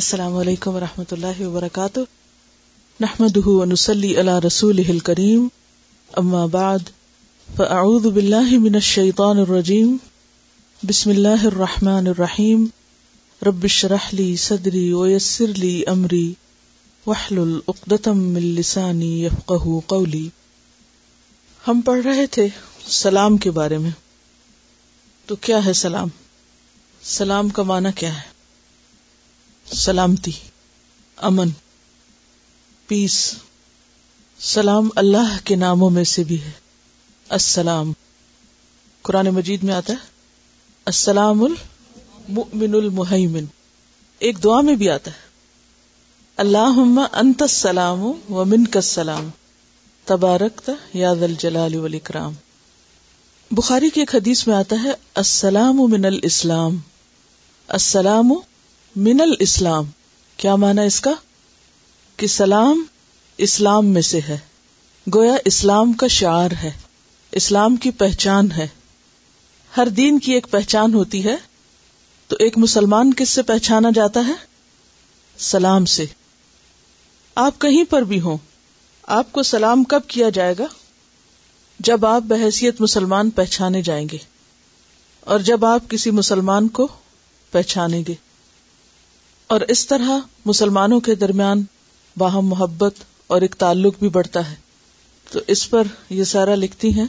السلام علیکم ورحمۃ اللہ وبرکاتہ ونسلی اللہ رسول کریم بعد فاعوذ باللہ من الشیطان الرجیم بسم اللہ الرحمٰن الرحیم ربش رحلی صدری واحلل عمری وحل العقدم السانی قولی ہم پڑھ رہے تھے سلام کے بارے میں تو کیا ہے سلام سلام کا معنی کیا ہے سلامتی امن پیس سلام اللہ کے ناموں میں سے بھی ہے السلام قرآن مجید میں آتا ہے السلام المن المحیمن ایک دعا میں بھی آتا ہے اللہ انت السلام و من کا سلام تبارک یاد جلال والاکرام کرام بخاری ایک حدیث میں آتا ہے السلام من الاسلام السلام من اسلام کیا مانا اس کا کہ سلام اسلام میں سے ہے گویا اسلام کا شعر ہے اسلام کی پہچان ہے ہر دین کی ایک پہچان ہوتی ہے تو ایک مسلمان کس سے پہچانا جاتا ہے سلام سے آپ کہیں پر بھی ہوں آپ کو سلام کب کیا جائے گا جب آپ بحثیت مسلمان پہچانے جائیں گے اور جب آپ کسی مسلمان کو پہچانیں گے اور اس طرح مسلمانوں کے درمیان باہم محبت اور ایک تعلق بھی بڑھتا ہے تو اس پر یہ سارا لکھتی ہیں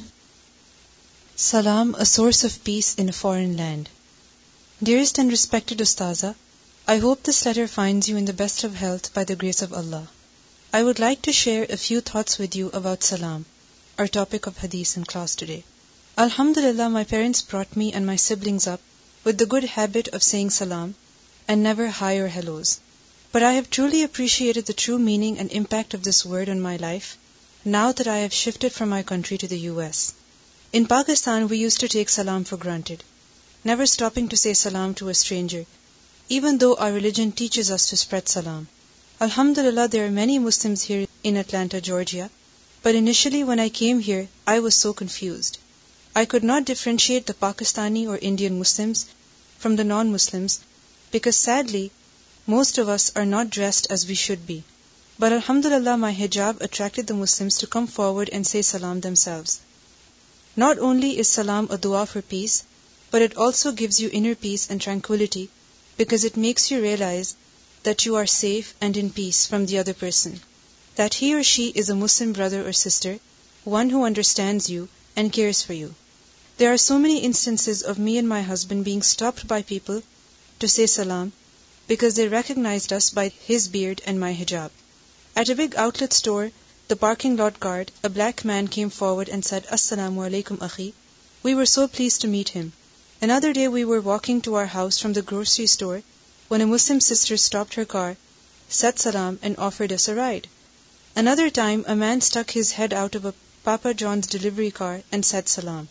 سلام a source of peace in foreign land dearest and respected استاذہ I hope this letter finds you in the best of health by the grace of Allah I would like to share a few thoughts with you about سلام اور topic of حدیث in class today الحمد للہ my parents brought me and my siblings up with the good habit of saying سلام and never hi or hellos. But I have truly appreciated the true meaning and impact of this word on my life, now that I have shifted from my country to the US. In Pakistan, we used to take salam for granted, never stopping to say salam to a stranger, even though our religion teaches us to spread salam. Alhamdulillah, there are many Muslims here in Atlanta, Georgia, but initially when I came here, I was so confused. I could not differentiate the Pakistani or Indian Muslims from the non-Muslims because sadly, most of us are not dressed as we should be. But alhamdulillah, my hijab attracted the Muslims to come forward and say salam themselves. Not only is salam a dua for peace, but it also gives you inner peace and tranquility because it makes you realize that you are safe and in peace from the other person, that he or she is a Muslim brother or sister, one who understands you and cares for you. There are so many instances of me and my husband being stopped by people to see سلام because they recognized us by his beard and my حجاب at a big outlet store the parking lot guard a black man came forward and السلام علیکم عقی we were so pleased to meet him another day we were walking to our house from the grocery store when a Muslim sister stopped her car said سلام and offered us another time a man stuck his head out of Papa John's delivery car and said سلام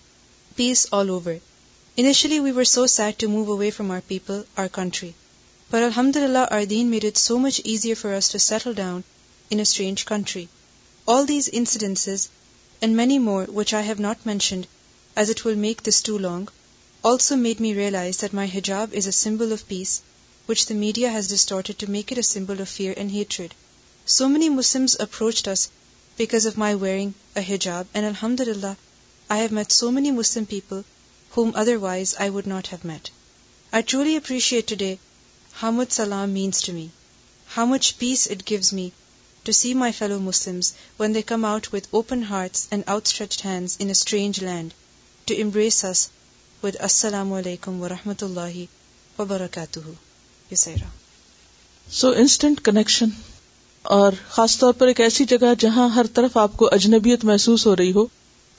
peace all over Initially, we were so sad to move away from our people, our country. But alhamdulillah, our deen made it so much easier for us to settle down in a strange country. All these incidences, and many more which I have not mentioned, as it will make this too long, also made me realize that my hijab is a symbol of peace, which the media has distorted to make it a symbol of fear and hatred. So many Muslims approached us because of my wearing a hijab, and alhamdulillah, I have met so many Muslim people whom otherwise I I would not have met. truly appreciate today how how much much salam means to to to me, me peace it gives see my fellow Muslims when they come out with with open hearts and outstretched hands in a strange land embrace us Assalamu alaikum wa rahmatullahi wa barakatuhu. Yusaira. So instant connection اور خاص طور پر ایک ایسی جگہ جہاں ہر طرف آپ کو اجنبیت محسوس ہو رہی ہو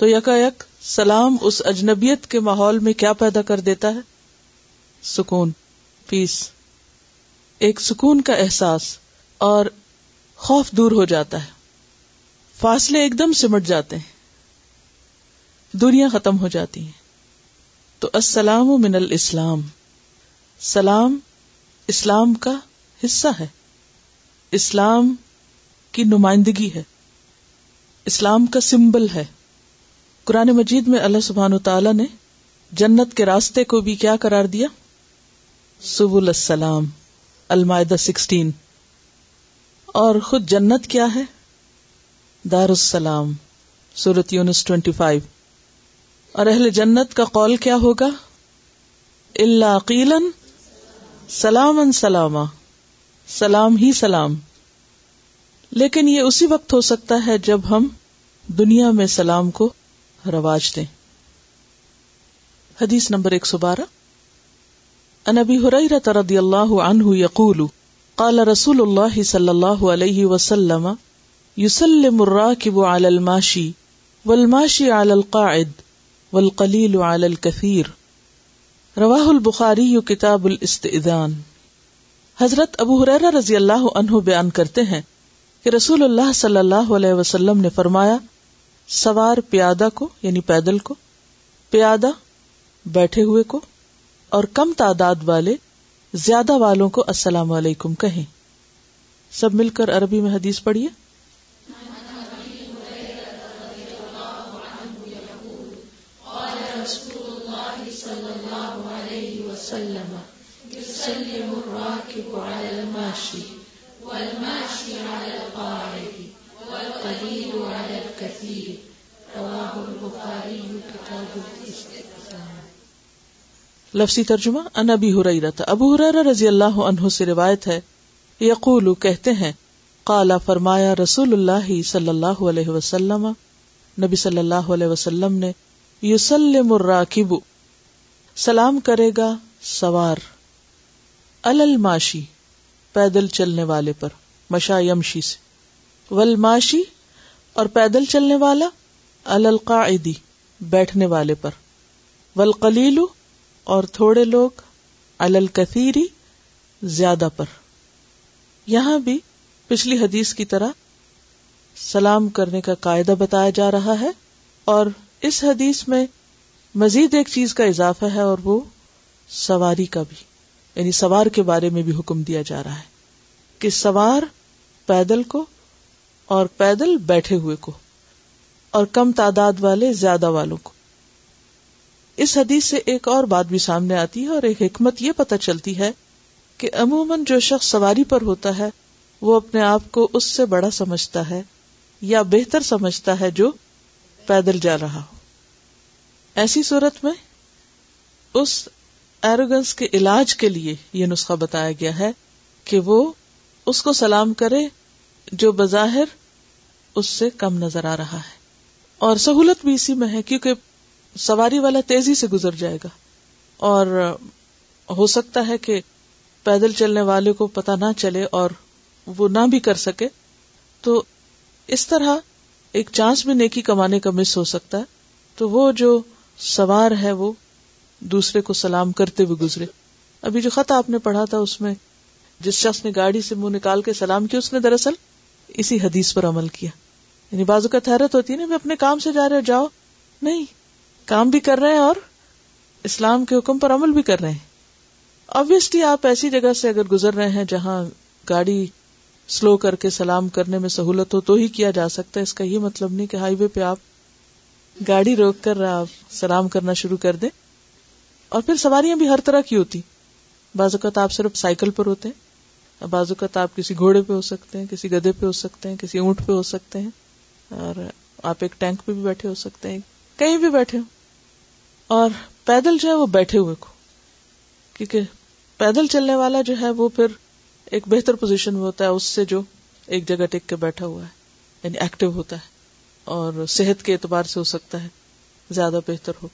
تو یکا یک سلام اس اجنبیت کے ماحول میں کیا پیدا کر دیتا ہے سکون پیس ایک سکون کا احساس اور خوف دور ہو جاتا ہے فاصلے ایک دم سمٹ جاتے ہیں دنیا ختم ہو جاتی ہیں تو السلام من الاسلام سلام اسلام کا حصہ ہے اسلام کی نمائندگی ہے اسلام کا سمبل ہے قرآن مجید میں اللہ سبحان تعالیٰ نے جنت کے راستے کو بھی کیا کرار دیا السلام المائدہ سکسٹین اور خود جنت کیا ہے دار السلام سورت یونس ٹوینٹی فائیو اور اہل جنت کا قول کیا ہوگا اللہ عقیلن سلام سلامہ سلام ہی سلام لیکن یہ اسی وقت ہو سکتا ہے جب ہم دنیا میں سلام کو رواج دیں حدیث نمبر ایک سو بارہ انبی حریرہ رضی اللہ عنہ یقول قال رسول اللہ صلی اللہ علیہ وسلم یسلم الراکب علی الماشی والماشی علی القاعد والقلیل علی الكثیر رواہ البخاری کتاب الاستئذان حضرت ابو حریرہ رضی اللہ عنہ بیان کرتے ہیں کہ رسول اللہ صلی اللہ علیہ وسلم نے فرمایا سوار پیادہ کو یعنی پیدل کو پیادہ بیٹھے ہوئے کو اور کم تعداد والے زیادہ والوں کو السلام علیکم کہیں سب مل کر عربی میں حدیث پڑھیے لفسی ترجمہ ان انبی ہر ابو اب رضی اللہ عنہ سے روایت ہے یقول کہتے ہیں کالا فرمایا رسول اللہ صلی اللہ علیہ وسلم نبی صلی اللہ علیہ وسلم نے یسلم الراکب سلام کرے گا سوار الماشی پیدل چلنے والے پر مشا یمشی سے ولماشی اور پیدل چلنے والا القاعدی بیٹھنے والے پر ولقلیلو اور تھوڑے لوگ الکثیری زیادہ پر یہاں بھی پچھلی حدیث کی طرح سلام کرنے کا قاعدہ بتایا جا رہا ہے اور اس حدیث میں مزید ایک چیز کا اضافہ ہے اور وہ سواری کا بھی یعنی سوار کے بارے میں بھی حکم دیا جا رہا ہے کہ سوار پیدل کو اور پیدل بیٹھے ہوئے کو اور کم تعداد والے زیادہ والوں کو اس حدیث سے ایک اور بات بھی سامنے آتی ہے اور ایک حکمت یہ پتہ چلتی ہے کہ عموماً جو شخص سواری پر ہوتا ہے وہ اپنے آپ کو اس سے بڑا سمجھتا ہے یا بہتر سمجھتا ہے جو پیدل جا رہا ہو ایسی صورت میں اس ایروگنس کے علاج کے لیے یہ نسخہ بتایا گیا ہے کہ وہ اس کو سلام کرے جو بظاہر اس سے کم نظر آ رہا ہے اور سہولت بھی اسی میں ہے کیونکہ سواری والا تیزی سے گزر جائے گا اور ہو سکتا ہے کہ پیدل چلنے والے کو پتا نہ چلے اور وہ نہ بھی کر سکے تو اس طرح ایک چانس بھی نیکی کمانے کا مس ہو سکتا ہے تو وہ جو سوار ہے وہ دوسرے کو سلام کرتے ہوئے گزرے ابھی جو خط آپ نے پڑھا تھا اس میں جس شخص نے گاڑی سے منہ نکال کے سلام کیا اس نے دراصل اسی حدیث پر عمل کیا یعنی بازو کا حیرت ہوتی ہے نا میں اپنے کام سے جا رہے جاؤ نہیں کام بھی کر رہے ہیں اور اسلام کے حکم پر عمل بھی کر رہے ہیں آپ ایسی جگہ سے اگر گزر رہے ہیں جہاں گاڑی سلو کر کے سلام کرنے میں سہولت ہو تو ہی کیا جا سکتا ہے اس کا یہ مطلب نہیں کہ ہائی وے پہ آپ گاڑی روک کر آپ سلام کرنا شروع کر دیں اور پھر سواریاں بھی ہر طرح کی ہوتی بعض اوقات آپ صرف سائیکل پر ہوتے ہیں بعض اوقات آپ کسی گھوڑے پہ ہو سکتے ہیں کسی گدے پہ ہو سکتے ہیں کسی اونٹ پہ ہو سکتے ہیں اور آپ ایک ٹینک پہ بھی بیٹھے ہو سکتے ہیں کہیں بھی بیٹھے ہو اور پیدل جو ہے وہ بیٹھے ہوئے کو کیونکہ پیدل چلنے والا جو ہے وہ پھر ایک بہتر پوزیشن میں ہوتا ہے اس سے جو ایک جگہ ٹیک کے بیٹھا ہوا ہے یعنی ایکٹیو ہوتا ہے اور صحت کے اعتبار سے ہو سکتا ہے زیادہ بہتر ہو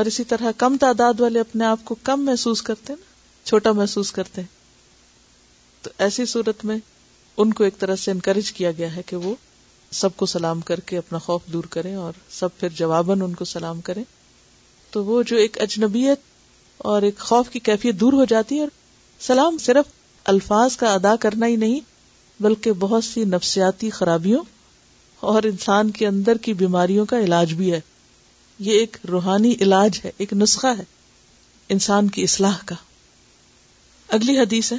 اور اسی طرح کم تعداد والے اپنے آپ کو کم محسوس کرتے ہیں نا چھوٹا محسوس کرتے ہیں تو ایسی صورت میں ان کو ایک طرح سے انکریج کیا گیا ہے کہ وہ سب کو سلام کر کے اپنا خوف دور کریں اور سب پھر جواباً ان کو سلام کریں تو وہ جو ایک اجنبیت اور ایک خوف کی کیفیت دور ہو جاتی ہے اور سلام صرف الفاظ کا ادا کرنا ہی نہیں بلکہ بہت سی نفسیاتی خرابیوں اور انسان کے اندر کی بیماریوں کا علاج بھی ہے یہ ایک روحانی علاج ہے ایک نسخہ ہے انسان کی اصلاح کا اگلی حدیث ہے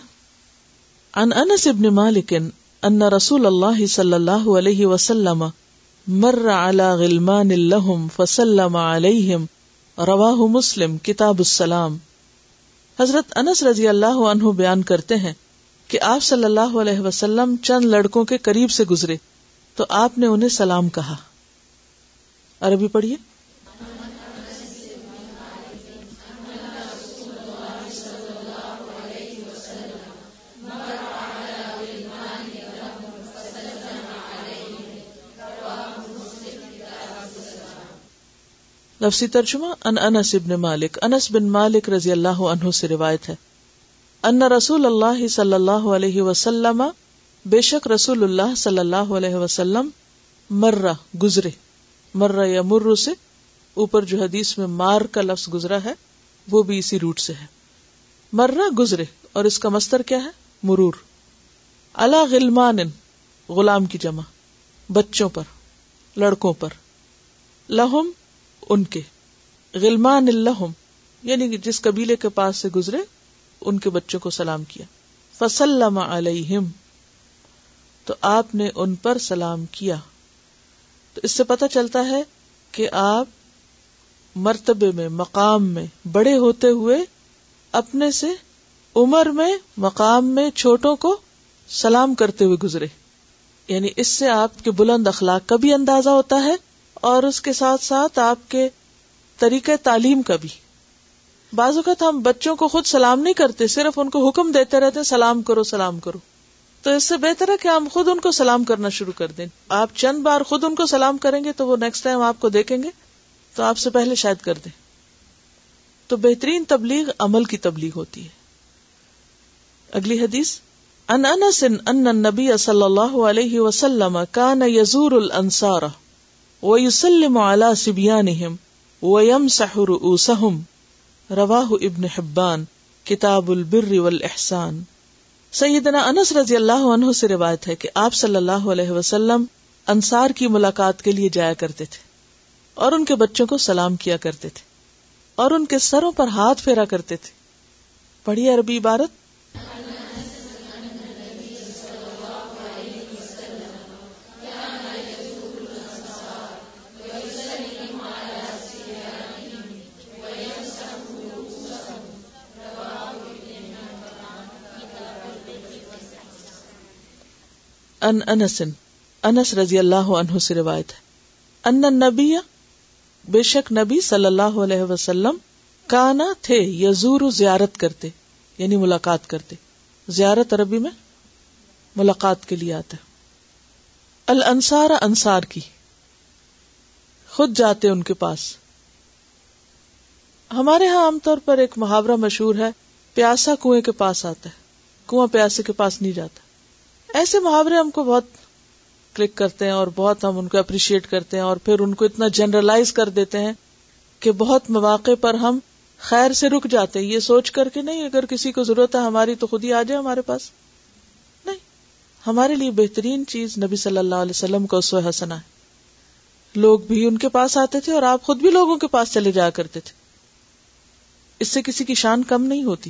ان انس ابن مالک ان رسول اللہ صلی اللہ علیہ وسلم مر على غلمان لهم فسلم علیہم رواہ مسلم کتاب السلام حضرت انس رضی اللہ عنہ بیان کرتے ہیں کہ آپ صلی اللہ علیہ وسلم چند لڑکوں کے قریب سے گزرے تو آپ نے انہیں سلام کہا عربی پڑھیے لفظی ترجمہ ان انس ابن مالک انس بن مالک رضی اللہ عنہ سے روایت ہے ان رسول اللہ صلی اللہ علیہ وسلم بے شک رسول اللہ صلی اللہ علیہ وسلم مرہ گزرے مرہ یا مرو سے اوپر جو حدیث میں مار کا لفظ گزرا ہے وہ بھی اسی روٹ سے ہے مرہ گزرے اور اس کا مستر کیا ہے مرور اللہ غلمان غلام کی جمع بچوں پر لڑکوں پر لہم ان کے غلمان یعنی جس قبیلے کے پاس سے گزرے ان کے بچوں کو سلام کیا علیہم تو آپ نے ان پر سلام کیا تو اس سے چلتا ہے کہ آپ مرتبے میں مقام میں بڑے ہوتے ہوئے اپنے سے عمر میں مقام میں چھوٹوں کو سلام کرتے ہوئے گزرے یعنی اس سے آپ کے بلند اخلاق کا بھی اندازہ ہوتا ہے اور اس کے ساتھ ساتھ آپ کے طریقہ تعلیم کا بھی بعض اوقات ہم بچوں کو خود سلام نہیں کرتے صرف ان کو حکم دیتے رہتے ہیں سلام کرو سلام کرو تو اس سے بہتر ہے کہ ہم خود ان کو سلام کرنا شروع کر دیں آپ چند بار خود ان کو سلام کریں گے تو وہ نیکسٹ ٹائم آپ کو دیکھیں گے تو آپ سے پہلے شاید کر دیں تو بہترین تبلیغ عمل کی تبلیغ ہوتی ہے اگلی حدیث ان ان انس النبی صلی اللہ علیہ وسلم کان یزور الانصارہ وَيُسَلِّمُ عَلَىٰ سِبْيَانِهِمْ وَيَمْسَحُ رُؤُوسَهُمْ رواہ ابن حبان کتاب البر والاحسان سیدنا انس رضی اللہ عنہ سے روایت ہے کہ آپ صلی اللہ علیہ وسلم انصار کی ملاقات کے لیے جایا کرتے تھے اور ان کے بچوں کو سلام کیا کرتے تھے اور ان کے سروں پر ہاتھ پھیرا کرتے تھے پڑھی عربی عبارت اللہ ان انس رضی اللہ عنہ سے روایت ہے ان نبی بے شک نبی صلی اللہ علیہ وسلم کانا تھے یزور زیارت کرتے یعنی ملاقات کرتے زیارت عربی میں ملاقات کے لیے آتا ہے الانصار انصار کی خود جاتے ان کے پاس ہمارے ہاں عام طور پر ایک محاورہ مشہور ہے پیاسا کنویں کے پاس آتا ہے کنواں پیاسے کے پاس نہیں جاتا ایسے محاورے ہم کو بہت کلک کرتے ہیں اور بہت ہم ان کو اپریشیٹ کرتے ہیں اور پھر ان کو اتنا جنرلائز کر دیتے ہیں کہ بہت مواقع پر ہم خیر سے رک جاتے ہیں یہ سوچ کر کے نہیں اگر کسی کو ضرورت ہے ہماری تو خود ہی آ جائے ہمارے پاس نہیں ہمارے لیے بہترین چیز نبی صلی اللہ علیہ وسلم کا سو حسنا ہے لوگ بھی ان کے پاس آتے تھے اور آپ خود بھی لوگوں کے پاس چلے جایا کرتے تھے اس سے کسی کی شان کم نہیں ہوتی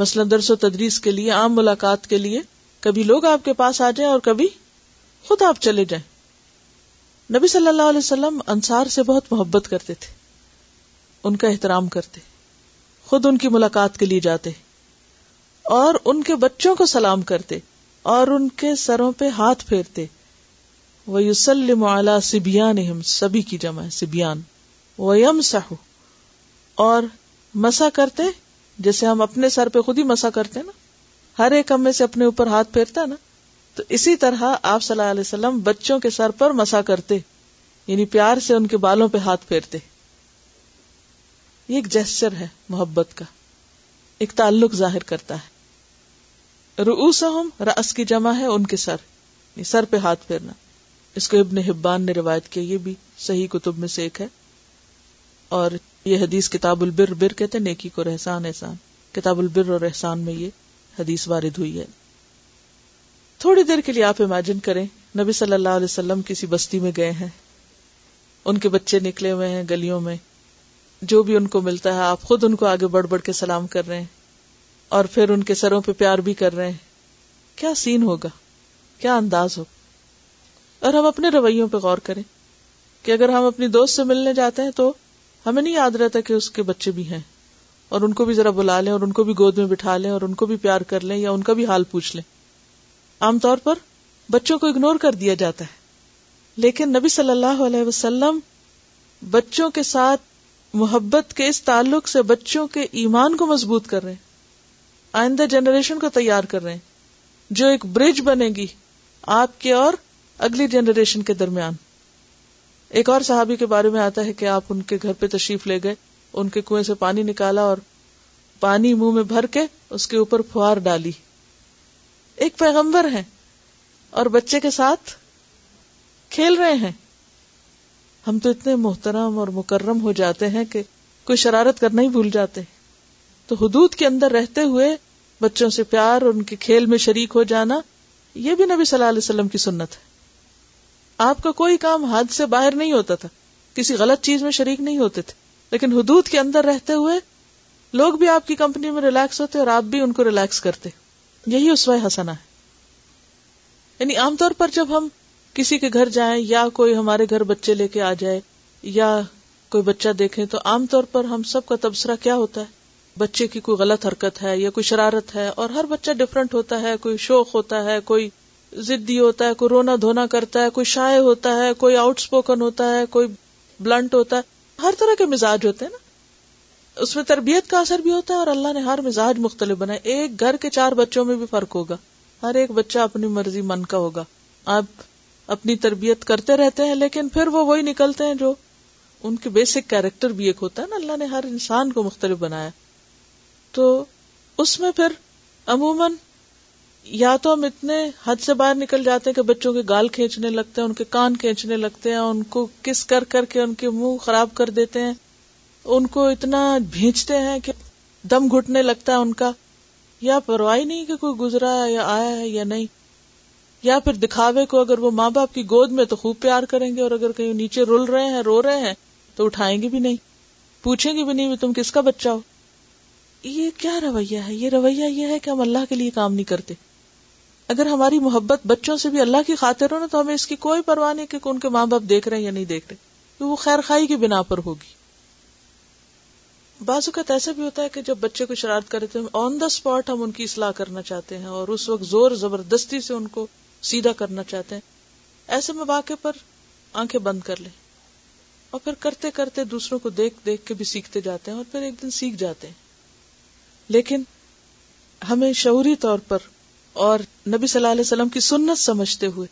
مثلاً درس و تدریس کے لیے عام ملاقات کے لیے کبھی لوگ آپ کے پاس آ جائیں اور کبھی خود آپ چلے جائیں نبی صلی اللہ علیہ وسلم انصار سے بہت محبت کرتے تھے ان کا احترام کرتے خود ان کی ملاقات کے لیے جاتے اور ان کے بچوں کو سلام کرتے اور ان کے سروں پہ ہاتھ پھیرتے ویوسلم سبیاں سبھی کی جمع سبیاں اور مسا کرتے جیسے ہم اپنے سر پہ خود ہی مسا کرتے ہیں نا ہر ایک ہمیں سے اپنے اوپر ہاتھ پھیرتا ہے نا تو اسی طرح آپ صلی اللہ علیہ وسلم بچوں کے سر پر مسا کرتے یعنی پیار سے ان کے بالوں پہ ہاتھ پھیرتے یہ ایک ہے محبت کا ایک تعلق ظاہر کرتا ہے روس رأس رس کی جمع ہے ان کے سر یعنی سر پہ ہاتھ پھیرنا اس کو ابن حبان نے روایت کیا یہ بھی صحیح کتب میں سے ایک ہے اور یہ حدیث کتاب البر بر کہتے نیکی کو احسان احسان کتاب البر اور میں یہ حدیث وارد ہوئی ہے تھوڑی دیر کے لیے آپ امیجن کریں نبی صلی اللہ علیہ وسلم کسی بستی میں گئے ہیں ان کے بچے نکلے ہوئے ہیں گلیوں میں جو بھی ان کو ملتا ہے آپ خود ان کو آگے بڑھ بڑھ کے سلام کر رہے ہیں اور پھر ان کے سروں پہ پیار بھی کر رہے ہیں کیا سین ہوگا کیا انداز ہو اور ہم اپنے رویوں پہ غور کریں کہ اگر ہم اپنی دوست سے ملنے جاتے ہیں تو ہمیں نہیں یاد رہتا کہ اس کے بچے بھی ہیں اور ان کو بھی ذرا بلا لیں اور ان کو بھی گود میں بٹھا لیں اور ان کو بھی پیار کر لیں یا ان کا بھی حال پوچھ لیں عام طور پر بچوں کو اگنور کر دیا جاتا ہے لیکن نبی صلی اللہ علیہ وسلم بچوں کے ساتھ محبت کے اس تعلق سے بچوں کے ایمان کو مضبوط کر رہے ہیں آئندہ جنریشن کو تیار کر رہے ہیں جو ایک برج بنے گی آپ کے اور اگلی جنریشن کے درمیان ایک اور صحابی کے بارے میں آتا ہے کہ آپ ان کے گھر پہ تشریف لے گئے ان کے کنویں سے پانی نکالا اور پانی منہ میں بھر کے اس کے اوپر فوار ڈالی ایک پیغمبر ہے اور بچے کے ساتھ کھیل رہے ہیں ہم تو اتنے محترم اور مکرم ہو جاتے ہیں کہ کوئی شرارت کرنا ہی بھول جاتے ہیں تو حدود کے اندر رہتے ہوئے بچوں سے پیار اور ان کے کھیل میں شریک ہو جانا یہ بھی نبی صلی اللہ علیہ وسلم کی سنت ہے آپ کا کوئی کام حد سے باہر نہیں ہوتا تھا کسی غلط چیز میں شریک نہیں ہوتے تھے لیکن حدود کے اندر رہتے ہوئے لوگ بھی آپ کی کمپنی میں ریلیکس ہوتے اور آپ بھی ان کو ریلیکس کرتے یہی اس ہسنا ہے یعنی عام طور پر جب ہم کسی کے گھر جائیں یا کوئی ہمارے گھر بچے لے کے آ جائے یا کوئی بچہ دیکھیں تو عام طور پر ہم سب کا تبصرہ کیا ہوتا ہے بچے کی کوئی غلط حرکت ہے یا کوئی شرارت ہے اور ہر بچہ ڈفرنٹ ہوتا ہے کوئی شوق ہوتا ہے کوئی ضدی ہوتا ہے کوئی رونا دھونا کرتا ہے کوئی شائع ہوتا ہے کوئی آؤٹ اسپوکن ہوتا ہے کوئی بلنٹ ہوتا ہے ہر طرح کے مزاج ہوتے ہیں نا اس میں تربیت کا اثر بھی ہوتا ہے اور اللہ نے ہر مزاج مختلف بنایا ایک گھر کے چار بچوں میں بھی فرق ہوگا ہر ایک بچہ اپنی مرضی من کا ہوگا آپ اپنی تربیت کرتے رہتے ہیں لیکن پھر وہ وہی نکلتے ہیں جو ان کے بیسک کیریکٹر بھی ایک ہوتا ہے نا اللہ نے ہر انسان کو مختلف بنایا تو اس میں پھر عموماً یا تو ہم اتنے حد سے باہر نکل جاتے ہیں کہ بچوں کے گال کھینچنے لگتے ہیں ان کے کان کھینچنے لگتے ہیں ان کو کس کر کر کے ان کے منہ خراب کر دیتے ہیں ان کو اتنا بھیجتے ہیں کہ دم گھٹنے لگتا ہے ان کا یا پرواہی نہیں کہ کوئی گزرا ہے یا آیا ہے یا نہیں یا پھر دکھاوے کو اگر وہ ماں باپ کی گود میں تو خوب پیار کریں گے اور اگر کہیں نیچے رول رہے ہیں رو رہے ہیں تو اٹھائیں گے بھی نہیں پوچھیں گے بھی نہیں تم کس کا بچہ ہو یہ کیا رویہ ہے یہ رویہ یہ ہے کہ ہم اللہ کے لیے کام نہیں کرتے اگر ہماری محبت بچوں سے بھی اللہ کی خاطر ہو نا تو ہمیں اس کی کوئی پرواہ نہیں کہ ان کے ماں باپ دیکھ رہے ہیں یا نہیں دیکھ رہے تو وہ خیر خائی کی بنا پر ہوگی بعض اوقات ایسا بھی ہوتا ہے کہ جب بچے کو شرارت کرتے ہیں آن دا اسپاٹ ہم ان کی اصلاح کرنا چاہتے ہیں اور اس وقت زور زبردستی سے ان کو سیدھا کرنا چاہتے ہیں ایسے مواقع پر آنکھیں بند کر لیں اور پھر کرتے کرتے دوسروں کو دیکھ دیکھ کے بھی سیکھتے جاتے ہیں اور پھر ایک دن سیکھ جاتے ہیں لیکن ہمیں شعوری طور پر اور نبی صلی اللہ علیہ وسلم کی سنت سمجھتے ہوئے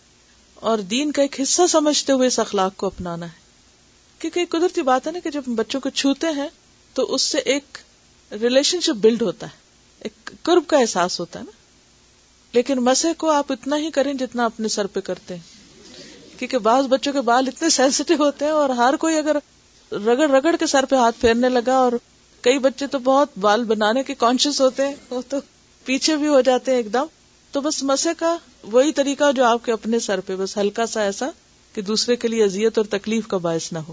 اور دین کا ایک حصہ سمجھتے ہوئے اس اخلاق کو اپنانا ہے کیونکہ ایک قدرتی بات ہے نا کہ جب بچوں کو چھوتے ہیں تو اس سے ایک ریلیشن شپ بلڈ ہوتا ہے ایک قرب کا احساس ہوتا ہے نا لیکن مسے کو آپ اتنا ہی کریں جتنا اپنے سر پہ کرتے ہیں کیونکہ بعض بچوں کے بال اتنے سینسٹیو ہوتے ہیں اور ہر کوئی اگر رگڑ رگڑ کے سر پہ ہاتھ پھیرنے لگا اور کئی بچے تو بہت بال بنانے کے کانشیس ہوتے ہیں وہ تو پیچھے بھی ہو جاتے ہیں ایک دم تو بس مسے کا وہی طریقہ جو آپ کے اپنے سر پہ بس ہلکا سا ایسا کہ دوسرے کے لیے اذیت اور تکلیف کا باعث نہ ہو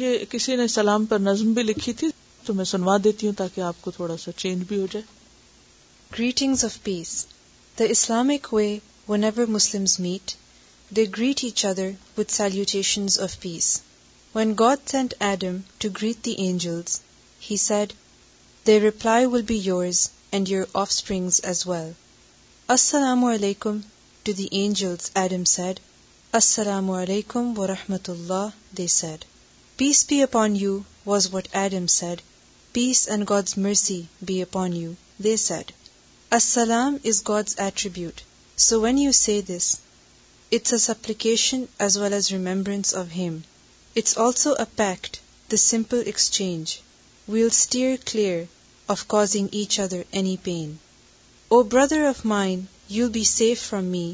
یہ کسی نے سلام پر نظم بھی لکھی تھی تو میں سنوا دیتی ہوں تاکہ آپ کو تھوڑا سا چینج بھی ہو جائے of peace the Islamic way whenever Muslim meet greet each other with salutation of peace when God sent Adam to greet the he said they reply will be yours and your offsprings as well السلام علیکم to the angels Adam said السلام علیکم ورحمۃ اللہ they said peace be upon you was what Adam said peace and God's mercy be upon you they said السلام is God's attribute so when you say this it's a supplication as well as remembrance of him it's also a pact the simple exchange we will steer clear of causing each other any pain O brother of mine you be safe from me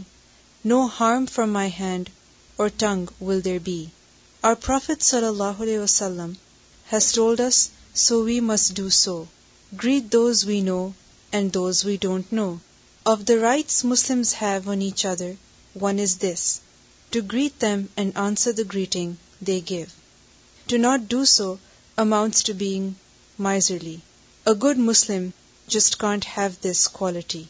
no harm from my hand or tongue will there be اور prophet صلی اللہ علیہ وسلم has told us so we must do so greet those we know and those we don't know of the rights Muslim have one is this to greet them and answer the greeting they give to not do so amounts to being miserly a good Muslim just can't have this quality.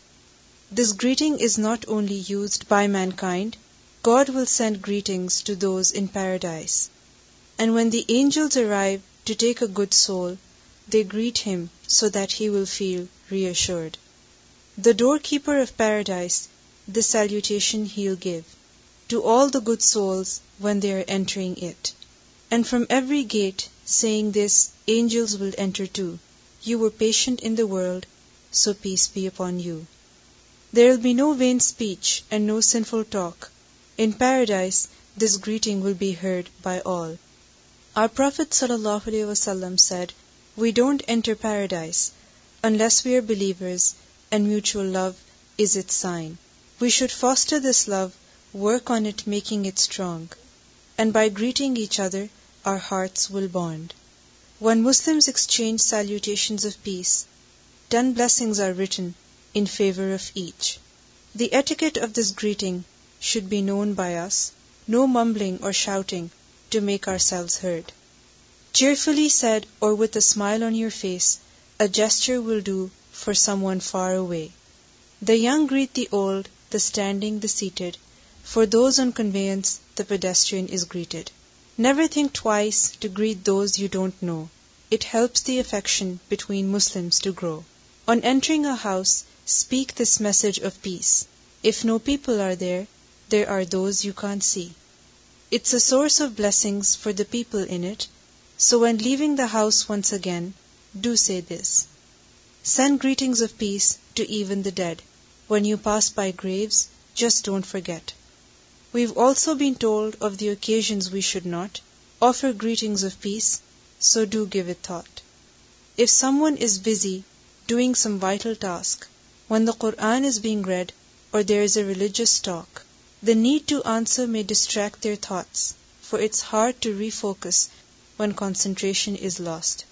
This greeting is not only used by mankind, God will send greetings to those in paradise. And when the angels arrive to take a good soul, they greet him so that he will feel reassured. The doorkeeper of paradise, this salutation he'll give to all the good souls when they are entering it. And from every gate, saying this, angels will enter too, you were patient in the world, so peace be upon you. There will be no vain speech and no sinful talk. In paradise, this greeting will be heard by all. Our Prophet sallallahu alaihi wasallam said, we don't enter paradise unless we are believers, and mutual love is its sign. We should foster this love, work on it, making it strong. And by greeting each other, our hearts will bond. When Muslims exchange salutations of peace, 10 blessings are written in favor of each. The etiquette of this greeting should be known by us, no mumbling or shouting to make ourselves heard. Cheerfully said or with a smile on your face, a gesture will do for someone far away. The young greet the old, the standing, the seated. For those on conveyance, the pedestrian is greeted. Never think twice to greet those you don't know. It helps the affection between Muslims to grow. On entering a house, speak this message of peace. If no people are there, there are those you can't see. It's a source of blessings for the people in it, so when leaving the house once again, do say this. Send greetings of peace to even the dead. When you pass by graves, just don't forget. We've also been told of the occasions we should not offer greetings of peace, so do give it thought. If someone is busy doing some vital task, when the Quran is being read or there is a religious talk, the need to answer may distract their thoughts, for it's hard to refocus when concentration is lost.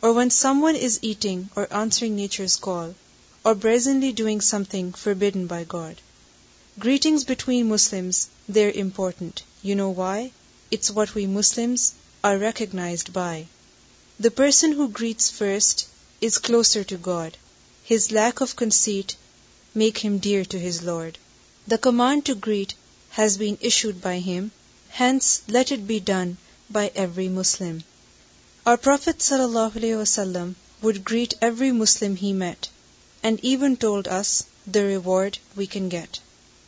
Or when someone is eating or answering nature's call, or brazenly doing something forbidden by God. Greetings between Muslims, they're important. You know why? It's what we Muslims are recognized by. The person who greets first is closer to God. His lack of conceit make him dear to his Lord. The command to greet has been issued by him, hence let it be done by every Muslim. Our Prophet sallallahu alaihi wasallam would greet every Muslim he met, and even told us the reward we can get.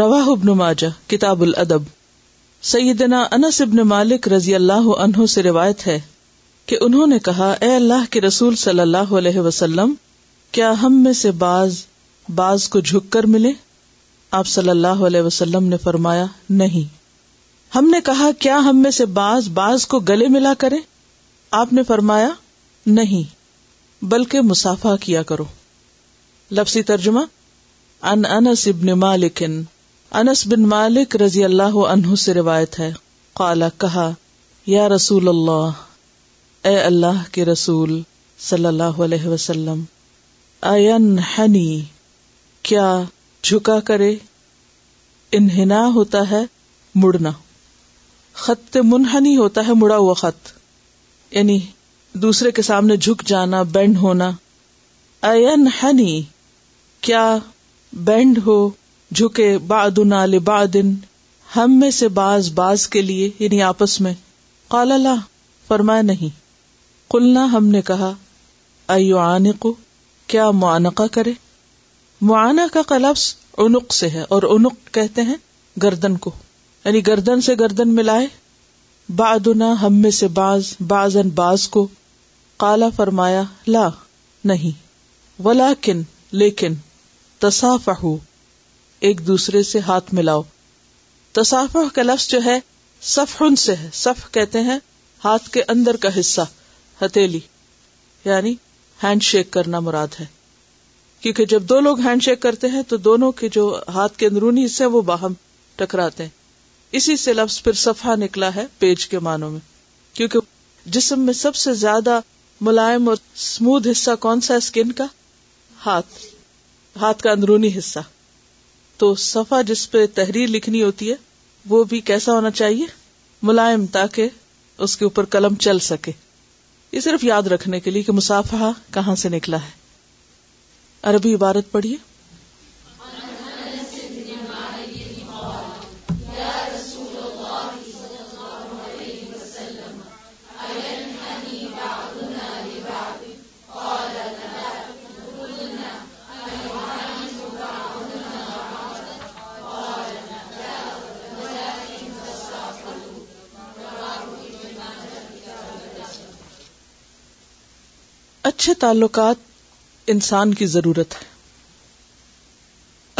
Ibn ماجہ کتاب الادب سیدنا انس ابن مالک رضی اللہ عنہ سے روایت ہے کہ انہوں نے کہا اے اللہ کے رسول صلی اللہ علیہ وسلم کیا ہم میں سے کو جھک کر ملے آپ صلی اللہ علیہ وسلم نے فرمایا نہیں ہم نے کہا کیا ہم میں سے بعض باز کو گلے ملا کرے آپ نے فرمایا نہیں بلکہ مسافہ کیا کرو لفسی ترجمہ ان انس ابن مالکن انس بن مالک رضی اللہ عنہ سے روایت ہے قالا کہا یا رسول اللہ اے اللہ کے رسول صلی اللہ علیہ وسلم کیا جھکا کرے انہنا ہوتا ہے مڑنا خط منہنی ہوتا ہے مڑا ہوا خط یعنی دوسرے کے سامنے جھک جانا بینڈ ہونا کیا بینڈ ہو جھکے بادنا لبعدن ہم میں سے باز باز کے لیے یعنی آپس میں قال اللہ فرمایا نہیں کلنا ہم نے کہا آئیو کیا معانقہ کرے معائنہ کا لفظ انک سے ہے اور انک کہتے ہیں گردن کو یعنی گردن سے گردن ملائے بعدنا ہم میں سے باز بازن باز کو کالا فرمایا لا نہیں ولا کن لیکن تصافہ ایک دوسرے سے ہاتھ ملاؤ کا لفظ جو ہے سے ہے سف کہتے ہیں ہاتھ کے اندر کا حصہ ہتھیلی یعنی ہینڈ شیک کرنا مراد ہے کیونکہ جب دو لوگ ہینڈ شیک کرتے ہیں تو دونوں کے جو ہاتھ کے اندرونی حصے وہ باہم ٹکراتے ہیں اسی سے لفظ پھر سفا نکلا ہے پیج کے معنوں میں کیونکہ جسم میں سب سے زیادہ ملائم اور اسموتھ حصہ کون سا ہے اسکن کا ہاتھ ہاتھ کا اندرونی حصہ تو سفا جس پہ تحریر لکھنی ہوتی ہے وہ بھی کیسا ہونا چاہیے ملائم تاکہ اس کے اوپر قلم چل سکے یہ صرف یاد رکھنے کے لیے کہ مسافہ کہاں سے نکلا ہے عربی عبارت پڑھیے اچھے تعلقات انسان کی ضرورت ہے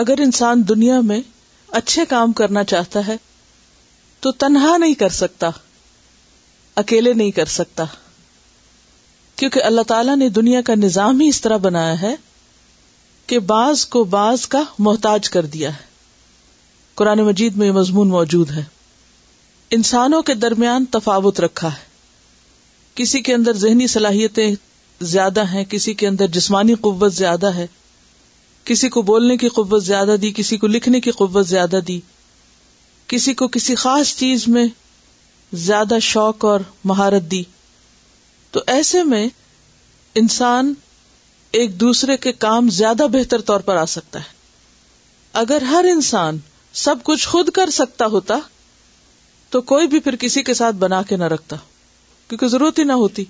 اگر انسان دنیا میں اچھے کام کرنا چاہتا ہے تو تنہا نہیں کر سکتا اکیلے نہیں کر سکتا کیونکہ اللہ تعالیٰ نے دنیا کا نظام ہی اس طرح بنایا ہے کہ بعض کو بعض کا محتاج کر دیا ہے قرآن مجید میں یہ مضمون موجود ہے انسانوں کے درمیان تفاوت رکھا ہے کسی کے اندر ذہنی صلاحیتیں زیادہ ہے کسی کے اندر جسمانی قوت زیادہ ہے کسی کو بولنے کی قوت زیادہ دی کسی کو لکھنے کی قوت زیادہ دی کسی کو کسی خاص چیز میں زیادہ شوق اور مہارت دی تو ایسے میں انسان ایک دوسرے کے کام زیادہ بہتر طور پر آ سکتا ہے اگر ہر انسان سب کچھ خود کر سکتا ہوتا تو کوئی بھی پھر کسی کے ساتھ بنا کے نہ رکھتا کیونکہ ضرورت ہی نہ ہوتی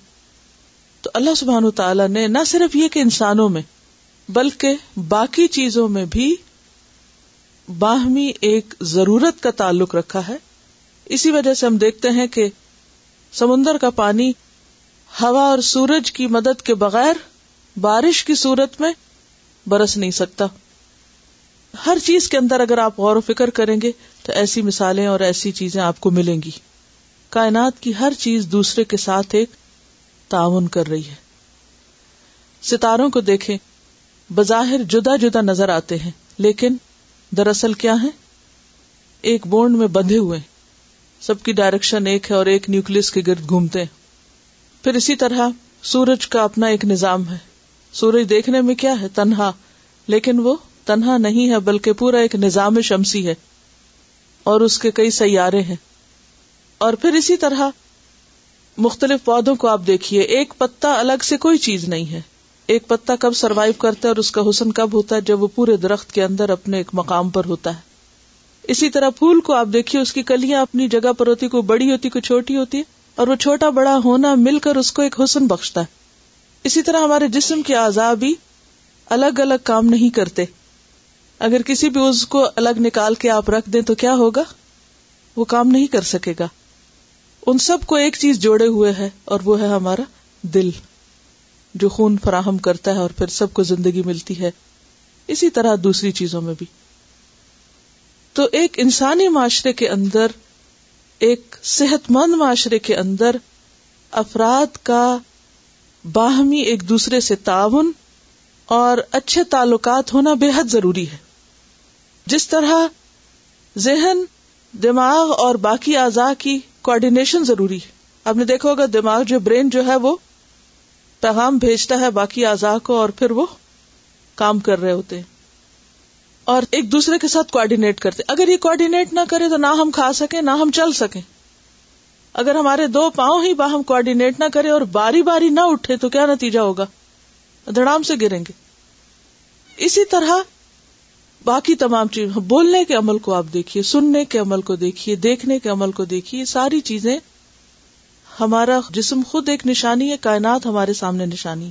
اللہ سبحان تعالیٰ نے نہ صرف یہ کہ انسانوں میں بلکہ باقی چیزوں میں بھی باہمی ایک ضرورت کا تعلق رکھا ہے اسی وجہ سے ہم دیکھتے ہیں کہ سمندر کا پانی ہوا اور سورج کی مدد کے بغیر بارش کی صورت میں برس نہیں سکتا ہر چیز کے اندر اگر آپ غور و فکر کریں گے تو ایسی مثالیں اور ایسی چیزیں آپ کو ملیں گی کائنات کی ہر چیز دوسرے کے ساتھ ایک تعاون کر رہی ہے ستاروں کو دیکھے جدا جدا نظر آتے ہیں لیکن دراصل کیا ہے ایک بونڈ میں بندھے ہوئے سب کی ڈائریکشن ایک ہے اور ایک نیوکلس کے گرد گھومتے ہیں پھر اسی طرح سورج کا اپنا ایک نظام ہے سورج دیکھنے میں کیا ہے تنہا لیکن وہ تنہا نہیں ہے بلکہ پورا ایک نظام شمسی ہے اور اس کے کئی سیارے ہیں اور پھر اسی طرح مختلف پودوں کو آپ دیکھیے ایک پتا الگ سے کوئی چیز نہیں ہے ایک پتا کب سروائو کرتا ہے اور اس کا حسن کب ہوتا ہے جب وہ پورے درخت کے اندر اپنے ایک مقام پر ہوتا ہے اسی طرح پھول کو آپ دیکھیے اس کی کلیاں اپنی جگہ پر ہوتی کوئی بڑی ہوتی کوئی چھوٹی ہوتی ہے اور وہ چھوٹا بڑا ہونا مل کر اس کو ایک حسن بخشتا ہے اسی طرح ہمارے جسم کے اعضا بھی الگ الگ کام نہیں کرتے اگر کسی بھی اس کو الگ نکال کے آپ رکھ دیں تو کیا ہوگا وہ کام نہیں کر سکے گا ان سب کو ایک چیز جوڑے ہوئے ہے اور وہ ہے ہمارا دل جو خون فراہم کرتا ہے اور پھر سب کو زندگی ملتی ہے اسی طرح دوسری چیزوں میں بھی تو ایک انسانی معاشرے کے اندر ایک صحت مند معاشرے کے اندر افراد کا باہمی ایک دوسرے سے تعاون اور اچھے تعلقات ہونا بے حد ضروری ہے جس طرح ذہن دماغ اور باقی اعضاء کی کوآڈینیشن ضروری ہے آپ نے دیکھا ہوگا دماغ جو برین جو ہے وہ پیغام بھیجتا ہے باقی کو اور پھر وہ کام کر رہے ہوتے ہیں اور ایک دوسرے کے ساتھ کوآڈینیٹ کرتے اگر یہ کوآڈینیٹ نہ کرے تو نہ ہم کھا سکیں نہ ہم چل سکیں اگر ہمارے دو پاؤں ہی باہم کوآڈینیٹ نہ کرے اور باری باری نہ اٹھے تو کیا نتیجہ ہوگا دڑام سے گریں گے اسی طرح باقی تمام چیز بولنے کے عمل کو آپ دیکھیے سننے کے عمل کو دیکھیے دیکھنے کے عمل کو دیکھیے ساری چیزیں ہمارا جسم خود ایک نشانی ہے کائنات ہمارے سامنے نشانی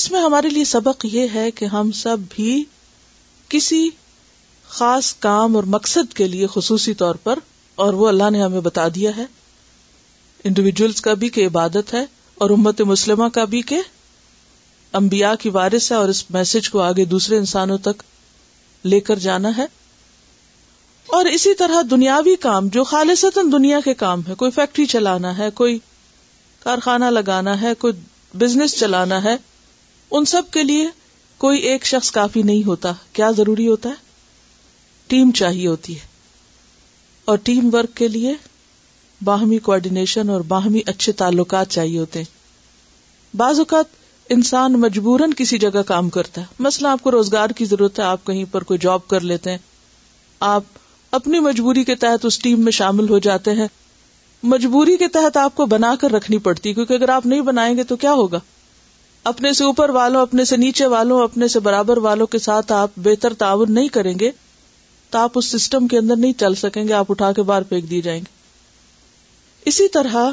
اس میں ہمارے لیے سبق یہ ہے کہ ہم سب بھی کسی خاص کام اور مقصد کے لیے خصوصی طور پر اور وہ اللہ نے ہمیں بتا دیا ہے انڈیویجلس کا بھی کہ عبادت ہے اور امت مسلمہ کا بھی کہ امبیا کی وارث ہے اور اس میسج کو آگے دوسرے انسانوں تک لے کر جانا ہے اور اسی طرح دنیاوی کام جو خالص دنیا کے کام ہے کوئی فیکٹری چلانا ہے کوئی کارخانہ لگانا ہے کوئی بزنس چلانا ہے ان سب کے لیے کوئی ایک شخص کافی نہیں ہوتا کیا ضروری ہوتا ہے ٹیم چاہیے ہوتی ہے اور ٹیم ورک کے لیے باہمی کوآڈینیشن اور باہمی اچھے تعلقات چاہیے ہوتے ہیں بعض اوقات انسان مجبوراً کسی جگہ کام کرتا ہے مسئلہ آپ کو روزگار کی ضرورت ہے آپ کہیں پر کوئی جاب کر لیتے ہیں آپ اپنی مجبوری کے تحت اس ٹیم میں شامل ہو جاتے ہیں مجبوری کے تحت آپ کو بنا کر رکھنی پڑتی کیونکہ اگر آپ نہیں بنائیں گے تو کیا ہوگا اپنے سے اوپر والوں اپنے سے نیچے والوں اپنے سے برابر والوں کے ساتھ آپ بہتر تعاون نہیں کریں گے تو آپ اس سسٹم کے اندر نہیں چل سکیں گے آپ اٹھا کے باہر پھینک دیے جائیں گے اسی طرح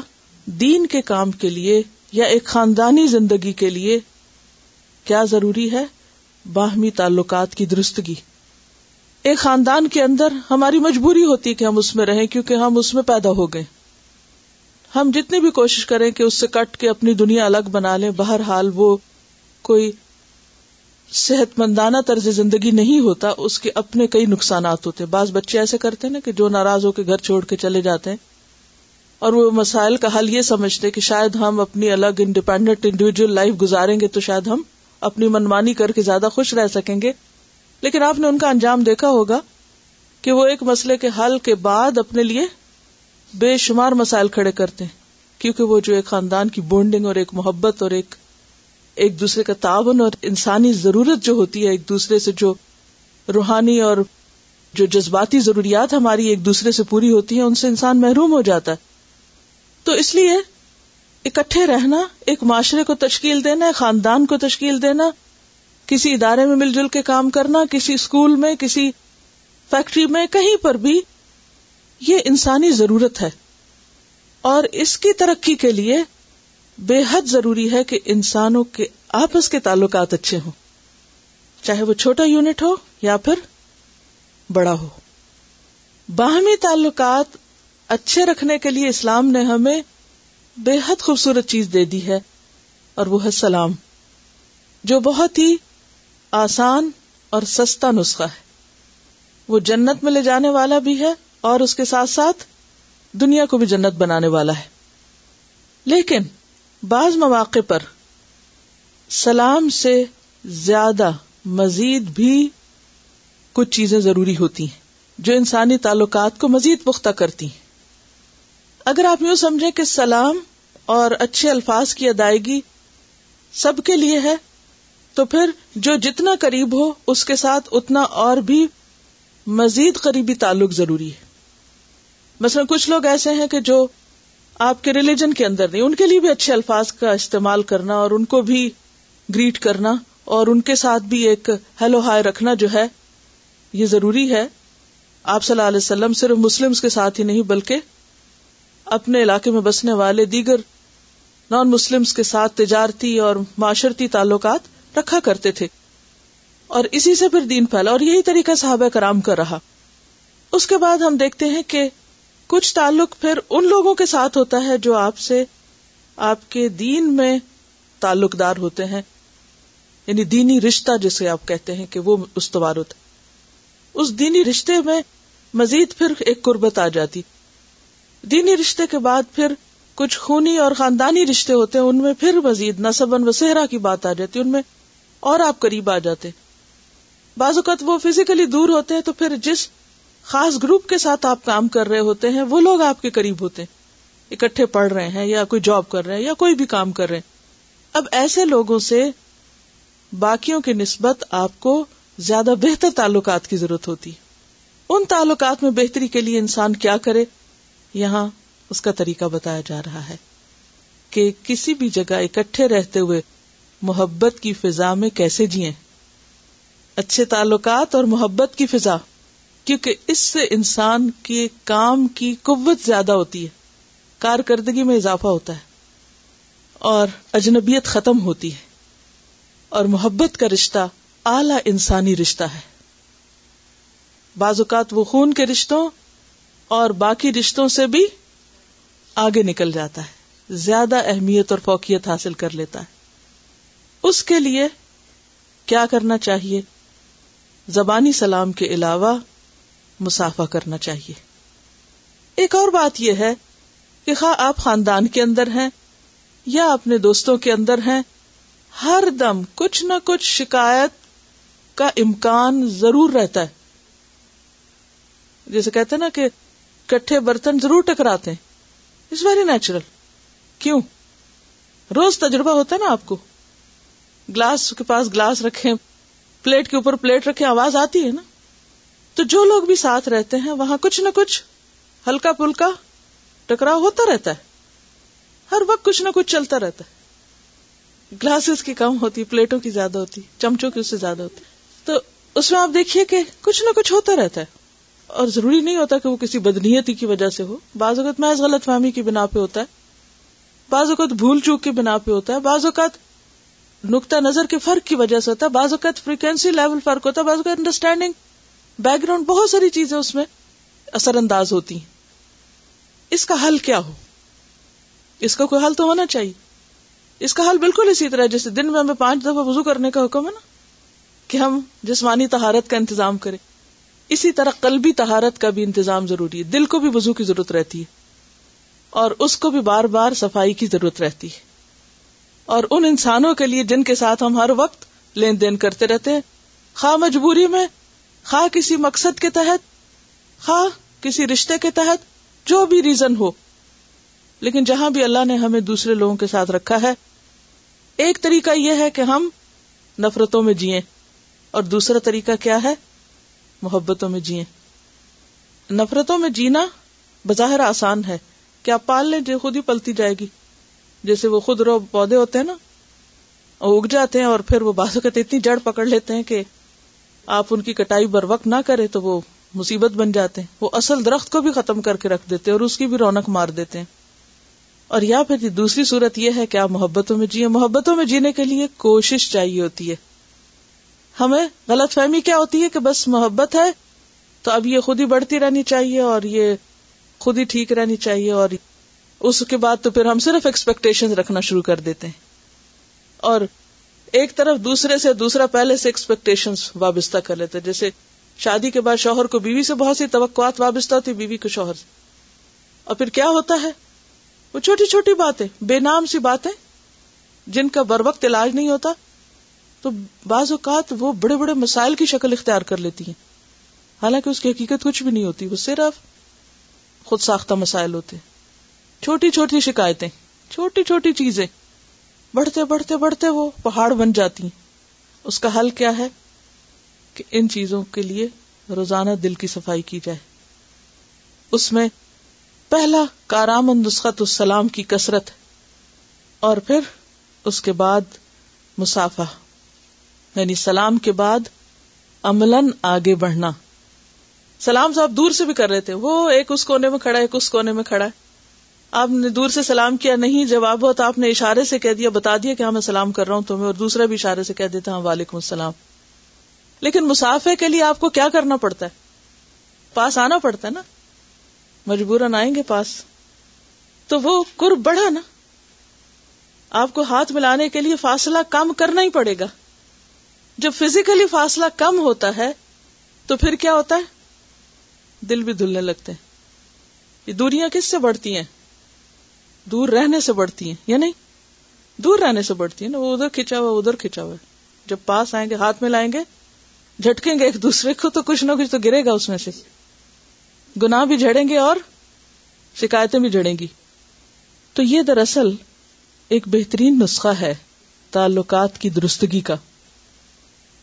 دین کے کام کے لیے یا ایک خاندانی زندگی کے لیے کیا ضروری ہے باہمی تعلقات کی درستگی ایک خاندان کے اندر ہماری مجبوری ہوتی کہ ہم اس میں رہیں کیونکہ ہم اس میں پیدا ہو گئے ہم جتنی بھی کوشش کریں کہ اس سے کٹ کے اپنی دنیا الگ بنا لیں بہر حال وہ کوئی صحت مندانہ طرز زندگی نہیں ہوتا اس کے اپنے کئی نقصانات ہوتے بعض بچے ایسے کرتے نا کہ جو ناراض ہو کے گھر چھوڑ کے چلے جاتے ہیں اور وہ مسائل کا حل یہ سمجھتے کہ شاید ہم اپنی الگ انڈیپینڈنٹ انڈیویجل لائف گزاریں گے تو شاید ہم اپنی منمانی کر کے زیادہ خوش رہ سکیں گے لیکن آپ نے ان کا انجام دیکھا ہوگا کہ وہ ایک مسئلے کے حل کے بعد اپنے لیے بے شمار مسائل کھڑے کرتے ہیں کیونکہ وہ جو ایک خاندان کی بونڈنگ اور ایک محبت اور ایک ایک دوسرے کا تعاون اور انسانی ضرورت جو ہوتی ہے ایک دوسرے سے جو روحانی اور جو جذباتی ضروریات ہماری ایک دوسرے سے پوری ہوتی ہیں ان سے انسان محروم ہو جاتا ہے تو اس لیے اکٹھے رہنا ایک معاشرے کو تشکیل دینا خاندان کو تشکیل دینا کسی ادارے میں مل جل کے کام کرنا کسی اسکول میں کسی فیکٹری میں کہیں پر بھی یہ انسانی ضرورت ہے اور اس کی ترقی کے لیے بے حد ضروری ہے کہ انسانوں کے آپس کے تعلقات اچھے ہوں چاہے وہ چھوٹا یونٹ ہو یا پھر بڑا ہو باہمی تعلقات اچھے رکھنے کے لیے اسلام نے ہمیں بے حد خوبصورت چیز دے دی ہے اور وہ ہے سلام جو بہت ہی آسان اور سستا نسخہ ہے وہ جنت میں لے جانے والا بھی ہے اور اس کے ساتھ ساتھ دنیا کو بھی جنت بنانے والا ہے لیکن بعض مواقع پر سلام سے زیادہ مزید بھی کچھ چیزیں ضروری ہوتی ہیں جو انسانی تعلقات کو مزید پختہ کرتی ہیں اگر آپ یوں سمجھیں کہ سلام اور اچھے الفاظ کی ادائیگی سب کے لیے ہے تو پھر جو جتنا قریب ہو اس کے ساتھ اتنا اور بھی مزید قریبی تعلق ضروری ہے مثلا کچھ لوگ ایسے ہیں کہ جو آپ کے ریلیجن کے اندر نہیں ان کے لیے بھی اچھے الفاظ کا استعمال کرنا اور ان کو بھی گریٹ کرنا اور ان کے ساتھ بھی ایک ہیلو ہائے رکھنا جو ہے یہ ضروری ہے آپ صلی اللہ علیہ وسلم صرف مسلمس کے ساتھ ہی نہیں بلکہ اپنے علاقے میں بسنے والے دیگر نان مسلم کے ساتھ تجارتی اور معاشرتی تعلقات رکھا کرتے تھے اور اسی سے پھر دین پھیلا اور یہی طریقہ صحابہ کرام کر رہا اس کے بعد ہم دیکھتے ہیں کہ کچھ تعلق پھر ان لوگوں کے ساتھ ہوتا ہے جو آپ سے آپ کے دین میں تعلق دار ہوتے ہیں یعنی دینی رشتہ جسے آپ کہتے ہیں کہ وہ استوار ہوتا اس دینی رشتے میں مزید پھر ایک قربت آ جاتی دینی رشتے کے بعد پھر کچھ خونی اور خاندانی رشتے ہوتے ہیں ان میں پھر مزید سہرا کی بات آ جاتی ان میں اور آپ قریب آ جاتے بعض اوقات وہ فزیکلی دور ہوتے ہیں تو پھر جس خاص گروپ کے ساتھ آپ کام کر رہے ہوتے ہیں وہ لوگ آپ کے قریب ہوتے ہیں اکٹھے پڑھ رہے ہیں یا کوئی جاب کر رہے ہیں یا کوئی بھی کام کر رہے ہیں اب ایسے لوگوں سے باقیوں کی نسبت آپ کو زیادہ بہتر تعلقات کی ضرورت ہوتی ان تعلقات میں بہتری کے لیے انسان کیا کرے یہاں اس کا طریقہ بتایا جا رہا ہے کہ کسی بھی جگہ اکٹھے رہتے ہوئے محبت کی فضا میں کیسے جیئیں اچھے تعلقات اور محبت کی فضا کیونکہ اس سے انسان کے کام کی قوت زیادہ ہوتی ہے کارکردگی میں اضافہ ہوتا ہے اور اجنبیت ختم ہوتی ہے اور محبت کا رشتہ اعلی انسانی رشتہ ہے بعض اوقات وہ خون کے رشتوں اور باقی رشتوں سے بھی آگے نکل جاتا ہے زیادہ اہمیت اور فوقیت حاصل کر لیتا ہے اس کے لیے کیا کرنا چاہیے زبانی سلام کے علاوہ مسافہ کرنا چاہیے ایک اور بات یہ ہے کہ خواہ آپ خاندان کے اندر ہیں یا اپنے دوستوں کے اندر ہیں ہر دم کچھ نہ کچھ شکایت کا امکان ضرور رہتا ہے جیسے کہتے نا کہ کٹھے برتن ضرور ٹکراتے ہیں اٹس ویری نیچرل کیوں روز تجربہ ہوتا ہے نا آپ کو گلاس کے پاس گلاس رکھے پلیٹ کے اوپر پلیٹ رکھے آواز آتی ہے نا تو جو لوگ بھی ساتھ رہتے ہیں وہاں کچھ نہ کچھ ہلکا پلکا ٹکرا ہوتا رہتا ہے ہر وقت کچھ نہ کچھ چلتا رہتا ہے گلاسز کی کم ہوتی پلیٹوں کی زیادہ ہوتی چمچوں کی اس سے زیادہ ہوتی تو اس میں آپ دیکھیے کہ کچھ نہ کچھ ہوتا رہتا ہے اور ضروری نہیں ہوتا کہ وہ کسی بدنیتی کی وجہ سے ہو بعض اوقات محض غلط فہمی کی بنا پہ ہوتا ہے بعض اوقات بھول چوک کی بنا پہ ہوتا ہے بعض اوقات نقطہ نظر کے فرق کی وجہ سے ہوتا ہے بعض اوقات فریکوینسی لیول فرق ہوتا ہے بعض اوقات انڈرسٹینڈنگ بیک گراؤنڈ بہت ساری چیزیں اس میں اثر انداز ہوتی ہیں اس کا حل کیا ہو اس کا کوئی حل تو ہونا چاہیے اس کا حل بالکل اسی طرح جیسے دن میں ہمیں پانچ دفعہ وضو کرنے کا حکم ہے نا کہ ہم جسمانی تہارت کا انتظام کریں اسی طرح قلبی تہارت کا بھی انتظام ضروری ہے دل کو بھی وضو کی ضرورت رہتی ہے اور اس کو بھی بار بار صفائی کی ضرورت رہتی ہے اور ان انسانوں کے لیے جن کے ساتھ ہم ہر وقت لین دین کرتے رہتے ہیں خواہ مجبوری میں خواہ کسی مقصد کے تحت خواہ کسی رشتے کے تحت جو بھی ریزن ہو لیکن جہاں بھی اللہ نے ہمیں دوسرے لوگوں کے ساتھ رکھا ہے ایک طریقہ یہ ہے کہ ہم نفرتوں میں جیئیں اور دوسرا طریقہ کیا ہے محبتوں میں جیے نفرتوں میں جینا بظاہر آسان ہے کیا آپ پال لیں جو خود ہی پلتی جائے گی جیسے وہ خود رو پودے ہوتے ہیں نا اگ جاتے ہیں اور پھر وہ باد اتنی جڑ پکڑ لیتے ہیں کہ آپ ان کی کٹائی بر وقت نہ کرے تو وہ مصیبت بن جاتے ہیں وہ اصل درخت کو بھی ختم کر کے رکھ دیتے اور اس کی بھی رونق مار دیتے ہیں اور یا پھر دوسری صورت یہ ہے کہ آپ محبتوں میں جیے محبتوں میں جینے کے لیے کوشش چاہیے ہوتی ہے ہمیں غلط فہمی کیا ہوتی ہے کہ بس محبت ہے تو اب یہ خود ہی بڑھتی رہنی چاہیے اور یہ خود ہی ٹھیک رہنی چاہیے اور اس کے بعد تو پھر ہم صرف ایکسپیکٹیشن رکھنا شروع کر دیتے ہیں اور ایک طرف دوسرے سے دوسرا پہلے سے ایکسپیکٹیشن وابستہ کر لیتے جیسے شادی کے بعد شوہر کو بیوی سے بہت سی توقعات وابستہ ہوتی بیوی کو شوہر سے اور پھر کیا ہوتا ہے وہ چھوٹی چھوٹی باتیں بے نام سی باتیں جن کا بر وقت علاج نہیں ہوتا تو بعض اوقات وہ بڑے بڑے مسائل کی شکل اختیار کر لیتی ہیں حالانکہ اس کی حقیقت کچھ بھی نہیں ہوتی وہ صرف خود ساختہ مسائل ہوتے چھوٹی چھوٹی شکایتیں چھوٹی چھوٹی چیزیں بڑھتے بڑھتے بڑھتے وہ پہاڑ بن جاتی ہیں اس کا حل کیا ہے کہ ان چیزوں کے لیے روزانہ دل کی صفائی کی جائے اس میں پہلا کارام نسخت السلام کی کثرت اور پھر اس کے بعد مسافہ یعنی سلام کے بعد عمل آگے بڑھنا سلام صاحب دور سے بھی کر رہے تھے وہ ایک اس کونے میں کھڑا ہے ایک اس کونے میں کھڑا ہے آپ نے دور سے سلام کیا نہیں جواب ہوا تو آپ نے اشارے سے کہہ دیا بتا دیا کہ ہاں میں سلام کر رہا ہوں تمہیں اور دوسرا بھی اشارے سے کہہ دیتا ہاں لیکن مسافر کے لیے آپ کو کیا کرنا پڑتا ہے پاس آنا پڑتا ہے نا مجبوراً آئیں گے پاس تو وہ کور بڑھا نا آپ کو ہاتھ ملانے کے لیے فاصلہ کم کرنا ہی پڑے گا جب فزیکلی فاصلہ کم ہوتا ہے تو پھر کیا ہوتا ہے دل بھی دھلنے لگتے ہیں یہ دوریاں کس سے بڑھتی ہیں دور رہنے سے بڑھتی ہیں یا نہیں دور رہنے سے بڑھتی ہیں نا وہ ادھر کھینچا ہوا ادھر کھینچا ہوا جب پاس آئیں گے ہاتھ میں لائیں گے جھٹکیں گے ایک دوسرے کو تو کچھ نہ کچھ تو گرے گا اس میں سے گناہ بھی جھڑیں گے اور شکایتیں بھی جڑیں گی تو یہ دراصل ایک بہترین نسخہ ہے تعلقات کی درستگی کا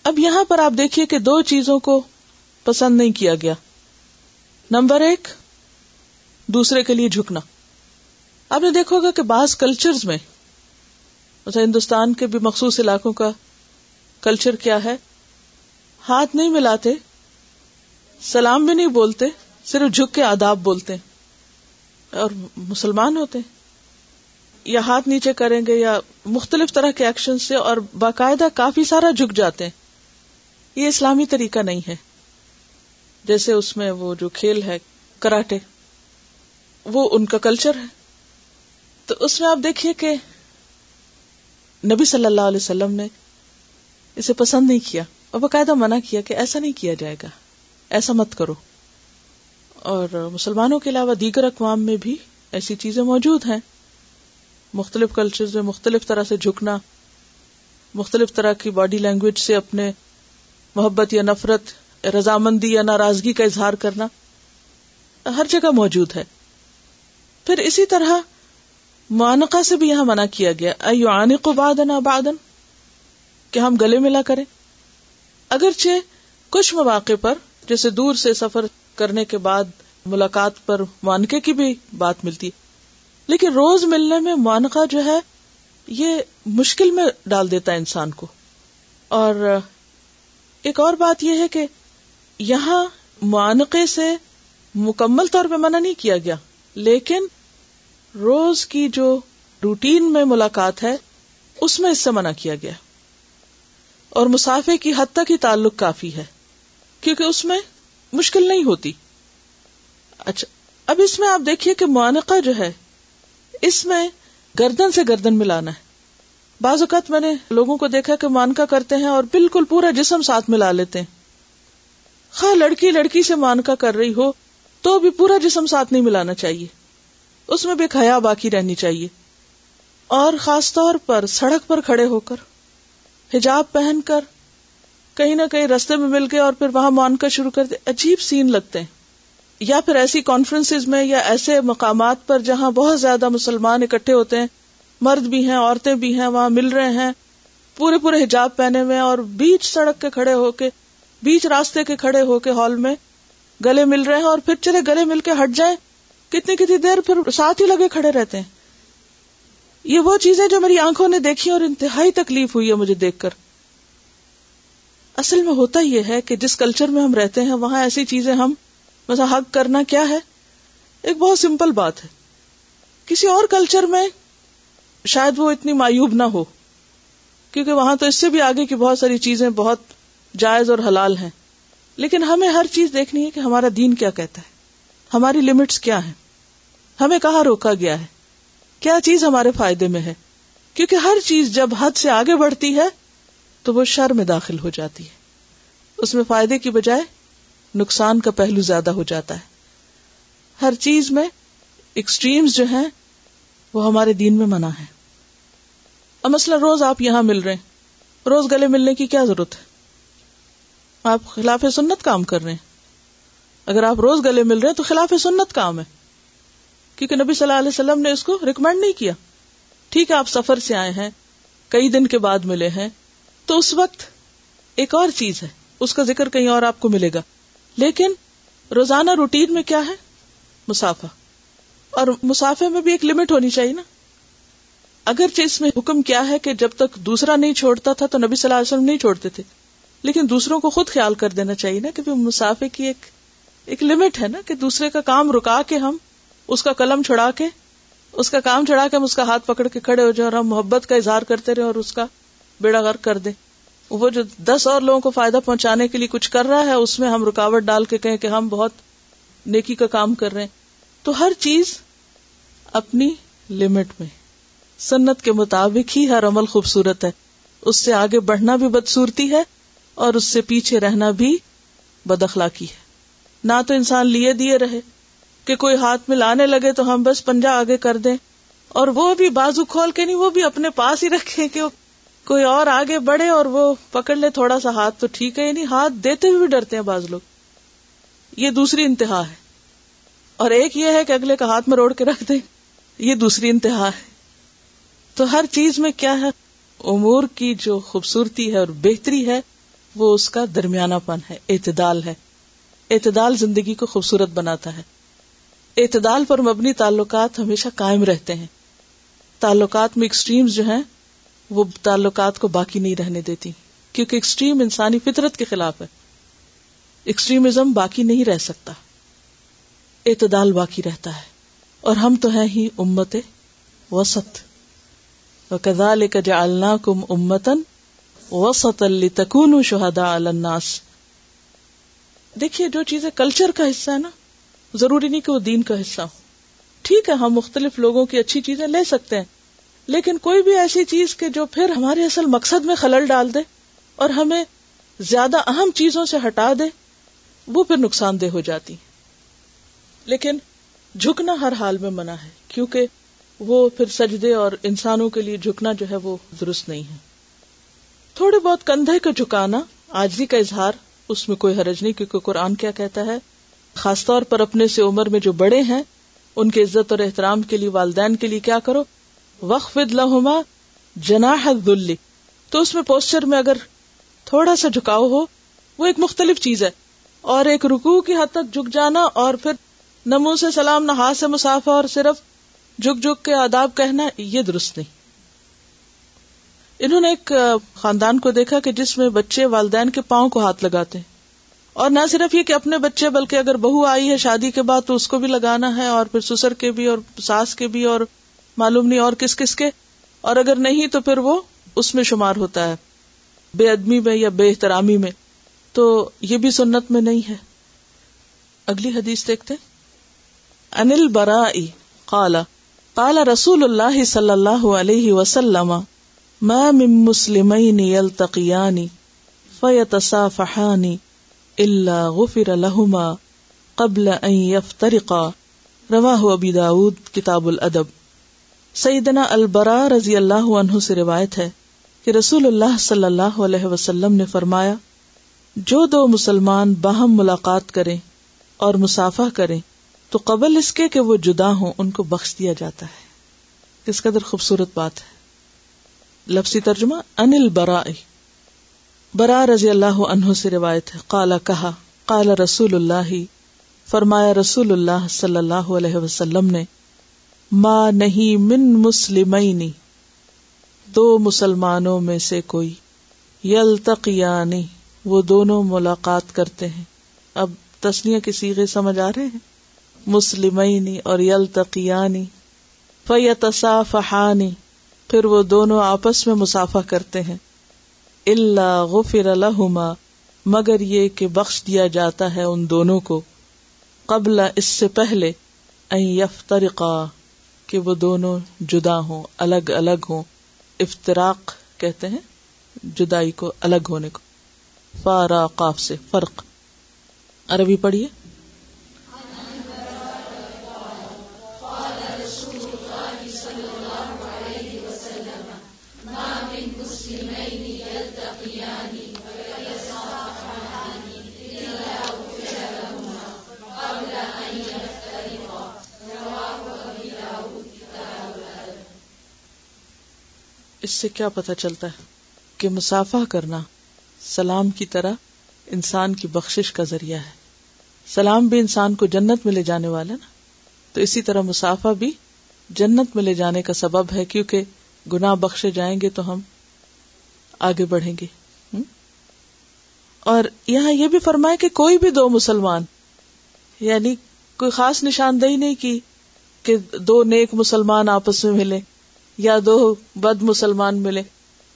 اب یہاں پر آپ دیکھیے کہ دو چیزوں کو پسند نہیں کیا گیا نمبر ایک دوسرے کے لیے جھکنا آپ نے دیکھو گا کہ بعض کلچر میں ہندوستان کے بھی مخصوص علاقوں کا کلچر کیا ہے ہاتھ نہیں ملاتے سلام بھی نہیں بولتے صرف جھک کے آداب بولتے ہیں اور مسلمان ہوتے ہیں یا ہاتھ نیچے کریں گے یا مختلف طرح کے ایکشن سے اور باقاعدہ کافی سارا جھک جاتے ہیں یہ اسلامی طریقہ نہیں ہے جیسے اس میں وہ جو کھیل ہے کراٹے وہ ان کا کلچر ہے تو اس میں آپ دیکھیے کہ نبی صلی اللہ علیہ وسلم نے اسے پسند نہیں کیا اور باقاعدہ منع کیا کہ ایسا نہیں کیا جائے گا ایسا مت کرو اور مسلمانوں کے علاوہ دیگر اقوام میں بھی ایسی چیزیں موجود ہیں مختلف کلچر میں مختلف طرح سے جھکنا مختلف طرح کی باڈی لینگویج سے اپنے محبت یا نفرت رضامندی یا ناراضگی کا اظہار کرنا ہر جگہ موجود ہے پھر اسی طرح معانقہ سے بھی یہاں منع کیا گیا ایو کہ ہم گلے ملا کریں اگرچہ کچھ مواقع پر جیسے دور سے سفر کرنے کے بعد ملاقات پر معانقے کی بھی بات ملتی ہے لیکن روز ملنے میں معانقہ جو ہے یہ مشکل میں ڈال دیتا ہے انسان کو اور ایک اور بات یہ ہے کہ یہاں معانقے سے مکمل طور پہ منع نہیں کیا گیا لیکن روز کی جو روٹین میں ملاقات ہے اس میں اس سے منع کیا گیا اور مسافے کی حد تک ہی تعلق کافی ہے کیونکہ اس میں مشکل نہیں ہوتی اچھا اب اس میں آپ دیکھیے کہ معانقہ جو ہے اس میں گردن سے گردن ملانا ہے بعض اوقات میں نے لوگوں کو دیکھا کہ مانکا کرتے ہیں اور بالکل پورا جسم ساتھ ملا لیتے ہیں لڑکی لڑکی سے مانکا کر رہی ہو تو بھی پورا جسم ساتھ نہیں ملانا چاہیے اس میں بھی خیا باقی رہنی چاہیے اور خاص طور پر سڑک پر کھڑے ہو کر حجاب پہن کر کہیں نہ کہیں رستے میں مل گئے اور پھر وہاں مانکا شروع کر دے عجیب سین لگتے ہیں یا پھر ایسی کانفرنسز میں یا ایسے مقامات پر جہاں بہت زیادہ مسلمان اکٹھے ہوتے ہیں مرد بھی ہیں عورتیں بھی ہیں وہاں مل رہے ہیں پورے پورے حجاب پہنے ہوئے اور بیچ سڑک کے کھڑے ہو کے بیچ راستے کے کھڑے ہو کے ہال میں گلے مل رہے ہیں اور پھر چلے گلے مل کے ہٹ جائیں کتنی کتنی دیر پھر ساتھ ہی لگے کھڑے رہتے ہیں یہ وہ چیزیں جو میری آنکھوں نے دیکھی اور انتہائی تکلیف ہوئی ہے مجھے دیکھ کر اصل میں ہوتا یہ ہے کہ جس کلچر میں ہم رہتے ہیں وہاں ایسی چیزیں ہم مزاحق کرنا کیا ہے ایک بہت سمپل بات ہے کسی اور کلچر میں شاید وہ اتنی مایوب نہ ہو کیونکہ وہاں تو اس سے بھی آگے کی بہت ساری چیزیں بہت جائز اور حلال ہیں لیکن ہمیں ہر چیز دیکھنی ہے کہ ہمارا دین کیا کہتا ہے ہماری لمٹس کیا ہیں ہمیں کہاں روکا گیا ہے کیا چیز ہمارے فائدے میں ہے کیونکہ ہر چیز جب حد سے آگے بڑھتی ہے تو وہ شر میں داخل ہو جاتی ہے اس میں فائدے کی بجائے نقصان کا پہلو زیادہ ہو جاتا ہے ہر چیز میں ایکسٹریمز جو ہیں وہ ہمارے دین میں منع ہے مسئلہ روز آپ یہاں مل رہے ہیں روز گلے ملنے کی کیا ضرورت ہے آپ خلاف سنت کام کر رہے ہیں اگر آپ روز گلے مل رہے ہیں تو خلاف سنت کام ہے کیونکہ نبی صلی اللہ علیہ وسلم نے اس کو ریکمینڈ نہیں کیا ٹھیک ہے آپ سفر سے آئے ہیں کئی دن کے بعد ملے ہیں تو اس وقت ایک اور چیز ہے اس کا ذکر کہیں اور آپ کو ملے گا لیکن روزانہ روٹین میں کیا ہے مسافہ اور مسافے میں بھی ایک لمٹ ہونی چاہیے نا اگرچہ اس میں حکم کیا ہے کہ جب تک دوسرا نہیں چھوڑتا تھا تو نبی صلی اللہ علیہ وسلم نہیں چھوڑتے تھے لیکن دوسروں کو خود خیال کر دینا چاہیے نا کہ مسافر کی ایک ایک لمٹ ہے نا کہ دوسرے کا کام رکا کے ہم اس کا قلم چھڑا کے اس کا کام چھڑا کے ہم اس کا ہاتھ پکڑ کے کھڑے ہو جائیں اور ہم محبت کا اظہار کرتے رہے اور اس کا بیڑا غرق کر دیں وہ جو دس اور لوگوں کو فائدہ پہنچانے کے لیے کچھ کر رہا ہے اس میں ہم رکاوٹ ڈال کے کہیں کہ ہم بہت نیکی کا کام کر رہے ہیں تو ہر چیز اپنی لمٹ میں سنت کے مطابق ہی ہر عمل خوبصورت ہے اس سے آگے بڑھنا بھی بدسورتی ہے اور اس سے پیچھے رہنا بھی بد اخلاقی ہے نہ تو انسان لیے دیے رہے کہ کوئی ہاتھ میں لانے لگے تو ہم بس پنجا آگے کر دیں اور وہ بھی بازو کھول کے نہیں وہ بھی اپنے پاس ہی رکھے کہ کوئی اور آگے بڑھے اور وہ پکڑ لے تھوڑا سا ہاتھ تو ٹھیک ہے یعنی ہاتھ دیتے ہوئے بھی ڈرتے ہیں بعض لوگ یہ دوسری انتہا ہے اور ایک یہ ہے کہ اگلے کا ہاتھ میں روڑ کے رکھ دیں یہ دوسری انتہا ہے تو ہر چیز میں کیا ہے امور کی جو خوبصورتی ہے اور بہتری ہے وہ اس کا درمیانہ پن ہے اعتدال ہے اعتدال زندگی کو خوبصورت بناتا ہے اعتدال پر مبنی تعلقات ہمیشہ قائم رہتے ہیں تعلقات میں ایکسٹریمز جو ہیں وہ تعلقات کو باقی نہیں رہنے دیتی کیونکہ ایکسٹریم انسانی فطرت کے خلاف ہے ایکسٹریمزم باقی نہیں رہ سکتا اعتدال باقی رہتا ہے اور ہم تو ہیں ہی امت وسط دیکھیے جو چیزیں کلچر کا حصہ ہے نا ضروری نہیں کہ وہ دین کا حصہ ہو ٹھیک ہے ہم مختلف لوگوں کی اچھی چیزیں لے سکتے ہیں لیکن کوئی بھی ایسی چیز کے جو پھر ہمارے اصل مقصد میں خلل ڈال دے اور ہمیں زیادہ اہم چیزوں سے ہٹا دے وہ پھر نقصان دہ ہو جاتی لیکن جھکنا ہر حال میں منع ہے کیونکہ وہ پھر سجدے اور انسانوں کے لیے جھکنا جو ہے وہ درست نہیں ہے تھوڑے بہت کندھے کا جھکانا آجی کا اظہار اس میں کوئی حرج نہیں کیونکہ قرآن کیا کہتا ہے خاص طور پر اپنے سے عمر میں جو بڑے ہیں ان کی عزت اور احترام کے لیے والدین کے لیے کیا کرو وقف لہما جنا دلی تو اس میں پوسچر میں اگر تھوڑا سا جھکاؤ ہو وہ ایک مختلف چیز ہے اور ایک رکو کی حد تک جھک جانا اور پھر نمو سے سلام نہ ہاتھ سے مسافہ اور صرف جھک جھک کے آداب کہنا یہ درست نہیں انہوں نے ایک خاندان کو دیکھا کہ جس میں بچے والدین کے پاؤں کو ہاتھ لگاتے ہیں اور نہ صرف یہ کہ اپنے بچے بلکہ اگر بہو آئی ہے شادی کے بعد تو اس کو بھی لگانا ہے اور پھر سسر کے بھی اور ساس کے بھی اور معلوم نہیں اور کس کس کے اور اگر نہیں تو پھر وہ اس میں شمار ہوتا ہے بے ادمی میں یا بے احترامی میں تو یہ بھی سنت میں نہیں ہے اگلی حدیث دیکھتے انل برا قالا قال رسول اللہ صلی اللہ علیہ وسلم قبل کتاب الادب سعیدنا البرا رضی اللہ عنہ سے روایت ہے کہ رسول اللہ صلی اللہ علیہ وسلم نے فرمایا جو دو مسلمان باہم ملاقات کرے اور مسافہ کرے تو قبل اس کے کہ وہ جدا ہوں ان کو بخش دیا جاتا ہے اس قدر خوبصورت بات ہے لفظی ترجمہ انل برا برا رضی اللہ عنہ سے روایت ہے قالا کہا قال رسول اللہ فرمایا رسول اللہ صلی اللہ علیہ وسلم نے ماں نہیں من مسلم دو مسلمانوں میں سے کوئی یل وہ دونوں ملاقات کرتے ہیں اب تسلی کے سیغے سمجھ آ رہے ہیں مسلمینی اور یلتقیانی فیتصافحانی پھر وہ دونوں آپس میں مسافہ کرتے ہیں اللہ غفر الحما مگر یہ کہ بخش دیا جاتا ہے ان دونوں کو قبل اس سے پہلے یفترقا کہ وہ دونوں جدا ہوں الگ الگ ہوں افطراک کہتے ہیں جدائی کو الگ ہونے کو فارا قاف سے فرق عربی پڑھیے اس سے کیا پتا چلتا ہے کہ مسافہ کرنا سلام کی طرح انسان کی بخش کا ذریعہ ہے سلام بھی انسان کو جنت میں لے جانے والا نا تو اسی طرح مسافہ بھی جنت میں لے جانے کا سبب ہے کیونکہ گنا بخشے جائیں گے تو ہم آگے بڑھیں گے اور یہاں یہ بھی فرمائے کہ کوئی بھی دو مسلمان یعنی کوئی خاص نشاندہی نہیں کی کہ دو نیک مسلمان آپس میں ملے یا دو بد مسلمان ملے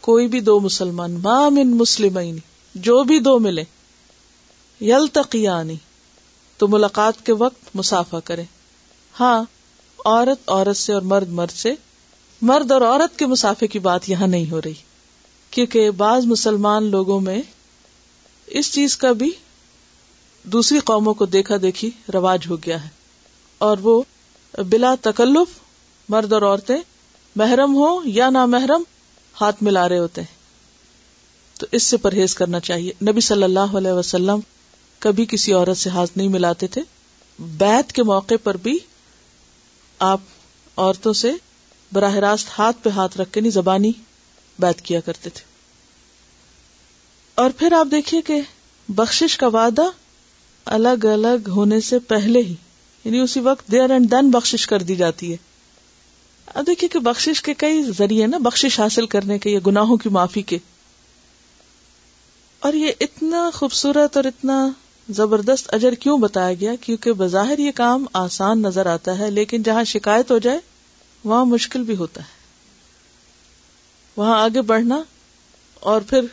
کوئی بھی دو مسلمان مام ان مسلم جو بھی دو ملے یل تو ملاقات کے وقت مسافہ کرے ہاں عورت عورت سے اور مرد مرد سے مرد اور عورت کے مسافے کی بات یہاں نہیں ہو رہی کیونکہ بعض مسلمان لوگوں میں اس چیز کا بھی دوسری قوموں کو دیکھا دیکھی رواج ہو گیا ہے اور وہ بلا تکلف مرد اور عورتیں محرم ہو یا نا محرم ہاتھ ملا رہے ہوتے ہیں تو اس سے پرہیز کرنا چاہیے نبی صلی اللہ علیہ وسلم کبھی کسی عورت سے ہاتھ نہیں ملاتے تھے بیت کے موقع پر بھی آپ عورتوں سے براہ راست ہاتھ پہ ہاتھ رکھ کے نہیں زبانی بیت کیا کرتے تھے اور پھر آپ دیکھیے کہ بخشش کا وعدہ الگ الگ ہونے سے پہلے ہی یعنی اسی وقت دیر اینڈ دین بخشش کر دی جاتی ہے اب دیکھیے کہ بخش کے کئی ذریعے نا بخش حاصل کرنے کے گناہوں کی معافی کے اور یہ اتنا خوبصورت اور اتنا زبردست اجر کیوں بتایا گیا کیونکہ بظاہر یہ کام آسان نظر آتا ہے لیکن جہاں شکایت ہو جائے وہاں مشکل بھی ہوتا ہے وہاں آگے بڑھنا اور پھر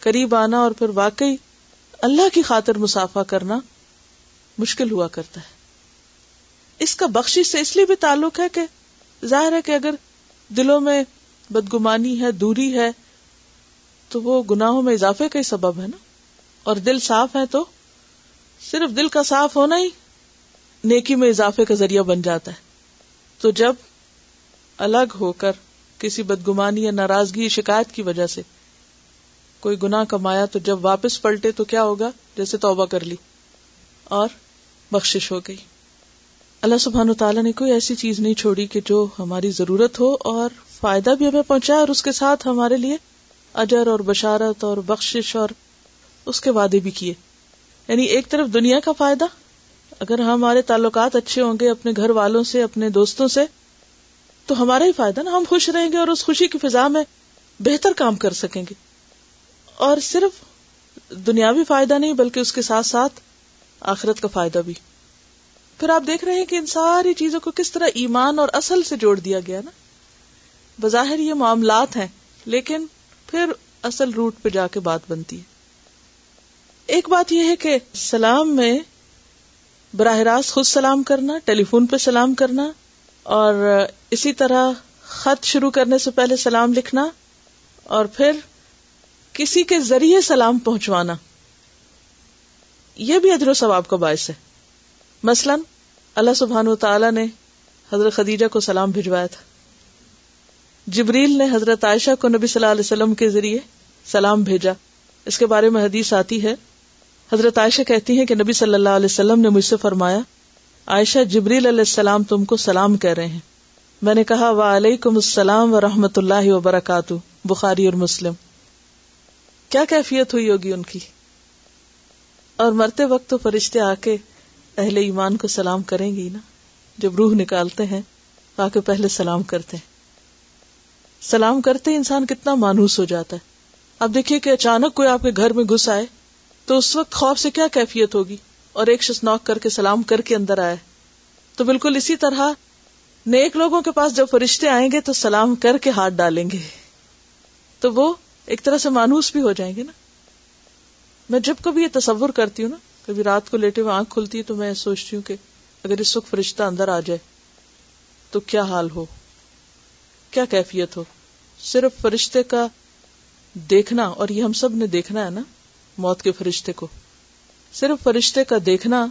قریب آنا اور پھر واقعی اللہ کی خاطر مسافہ کرنا مشکل ہوا کرتا ہے اس کا بخش سے اس لیے بھی تعلق ہے کہ ظاہر ہے کہ اگر دلوں میں بدگمانی ہے دوری ہے تو وہ گناہوں میں اضافے کا ہی سبب ہے نا اور دل صاف ہے تو صرف دل کا صاف ہونا ہی نیکی میں اضافے کا ذریعہ بن جاتا ہے تو جب الگ ہو کر کسی بدگمانی یا ناراضگی شکایت کی وجہ سے کوئی گنا کمایا تو جب واپس پلٹے تو کیا ہوگا جیسے توبہ کر لی اور بخشش ہو گئی اللہ سبحان و تعالیٰ نے کوئی ایسی چیز نہیں چھوڑی کہ جو ہماری ضرورت ہو اور فائدہ بھی ہمیں پہنچائے اور اس کے ساتھ ہمارے لیے اجر اور بشارت اور بخشش اور اس کے وعدے بھی کیے یعنی ایک طرف دنیا کا فائدہ اگر ہمارے تعلقات اچھے ہوں گے اپنے گھر والوں سے اپنے دوستوں سے تو ہمارا ہی فائدہ نا ہم خوش رہیں گے اور اس خوشی کی فضا میں بہتر کام کر سکیں گے اور صرف دنیاوی فائدہ نہیں بلکہ اس کے ساتھ ساتھ آخرت کا فائدہ بھی پھر آپ دیکھ رہے ہیں کہ ان ساری چیزوں کو کس طرح ایمان اور اصل سے جوڑ دیا گیا نا بظاہر یہ معاملات ہیں لیکن پھر اصل روٹ پہ جا کے بات بنتی ہے ایک بات یہ ہے کہ سلام میں براہ راست خود سلام کرنا ٹیلی فون پہ سلام کرنا اور اسی طرح خط شروع کرنے سے پہلے سلام لکھنا اور پھر کسی کے ذریعے سلام پہنچوانا یہ بھی ادر و ثواب کا باعث ہے مثلاً اللہ سبحان و تعالی نے حضرت خدیجہ کو سلام بھجوایا تھا جبریل نے حضرت عائشہ کو نبی صلی اللہ علیہ وسلم کے ذریعے سلام بھیجا اس کے بارے میں حدیث آتی ہے حضرت عائشہ کہتی ہیں کہ نبی صلی اللہ علیہ وسلم نے مجھ سے فرمایا عائشہ جبریل علیہ السلام تم کو سلام کہہ رہے ہیں میں نے کہا وعلیکم و رحمۃ اللہ وبرکاتہ بخاری اور مسلم کیا کیفیت ہوئی ہوگی ان کی اور مرتے وقت تو فرشتے آ کے اہل ایمان کو سلام کریں گی نا جب روح نکالتے ہیں پہلے سلام کرتے ہیں سلام کرتے انسان کتنا مانوس ہو جاتا ہے اب دیکھیے کہ اچانک کوئی آپ کے گھر میں گھس آئے تو اس وقت خوف سے کیا کیفیت ہوگی اور ایک شخص نوک کر کے سلام کر کے اندر آئے تو بالکل اسی طرح نیک لوگوں کے پاس جب فرشتے آئیں گے تو سلام کر کے ہاتھ ڈالیں گے تو وہ ایک طرح سے مانوس بھی ہو جائیں گے نا میں جب کبھی یہ تصور کرتی ہوں نا کبھی رات کو لیٹے ہوئے آنکھ کھلتی ہے تو میں سوچتی ہوں کہ اگر اس سکھ فرشتہ اندر آ جائے تو کیا حال ہو کیا کیفیت ہو صرف فرشتے کا دیکھنا اور یہ ہم سب نے دیکھنا ہے نا موت کے فرشتے کو صرف فرشتے کا دیکھنا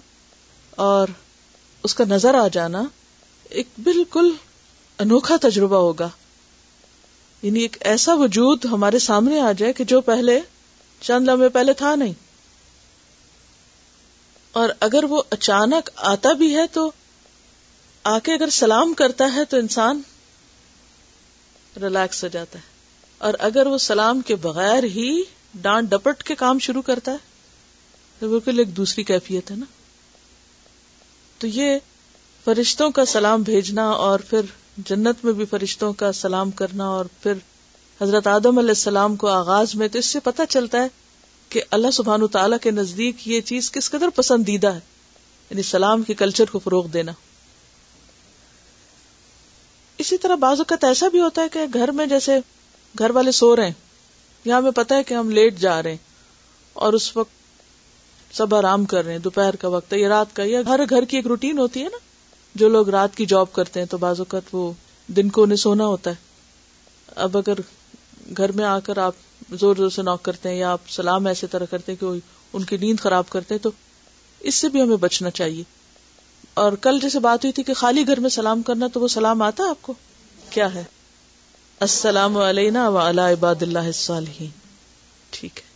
اور اس کا نظر آ جانا ایک بالکل انوکھا تجربہ ہوگا یعنی ایک ایسا وجود ہمارے سامنے آ جائے کہ جو پہلے چند لمحے پہلے تھا نہیں اور اگر وہ اچانک آتا بھی ہے تو آ کے اگر سلام کرتا ہے تو انسان ریلیکس ہو جاتا ہے اور اگر وہ سلام کے بغیر ہی ڈانٹ ڈپٹ کے کام شروع کرتا ہے تو بالکل ایک دوسری کیفیت ہے نا تو یہ فرشتوں کا سلام بھیجنا اور پھر جنت میں بھی فرشتوں کا سلام کرنا اور پھر حضرت آدم علیہ السلام کو آغاز میں تو اس سے پتہ چلتا ہے کہ اللہ سبحان تعالیٰ کے نزدیک یہ چیز کس قدر پسندیدہ ہے یعنی سلام کے کلچر کو فروغ دینا اسی طرح بعض اوقات ایسا بھی ہوتا ہے کہ گھر میں جیسے گھر والے سو رہے ہیں یا ہمیں پتا ہے کہ ہم لیٹ جا رہے ہیں اور اس وقت سب آرام کر رہے ہیں دوپہر کا وقت یا رات کا یا ہر گھر کی ایک روٹین ہوتی ہے نا جو لوگ رات کی جاب کرتے ہیں تو بعض اوقات وہ دن کو انہیں سونا ہوتا ہے اب اگر گھر میں آ کر آپ زور زور سے نوک کرتے ہیں یا آپ سلام ایسے طرح کرتے ہیں کہ ان کی نیند خراب کرتے تو اس سے بھی ہمیں بچنا چاہیے اور کل جیسے بات ہوئی تھی کہ خالی گھر میں سلام کرنا تو وہ سلام آتا آپ کو کیا ہے السلام علینا و عباد اللہ ٹھیک ہے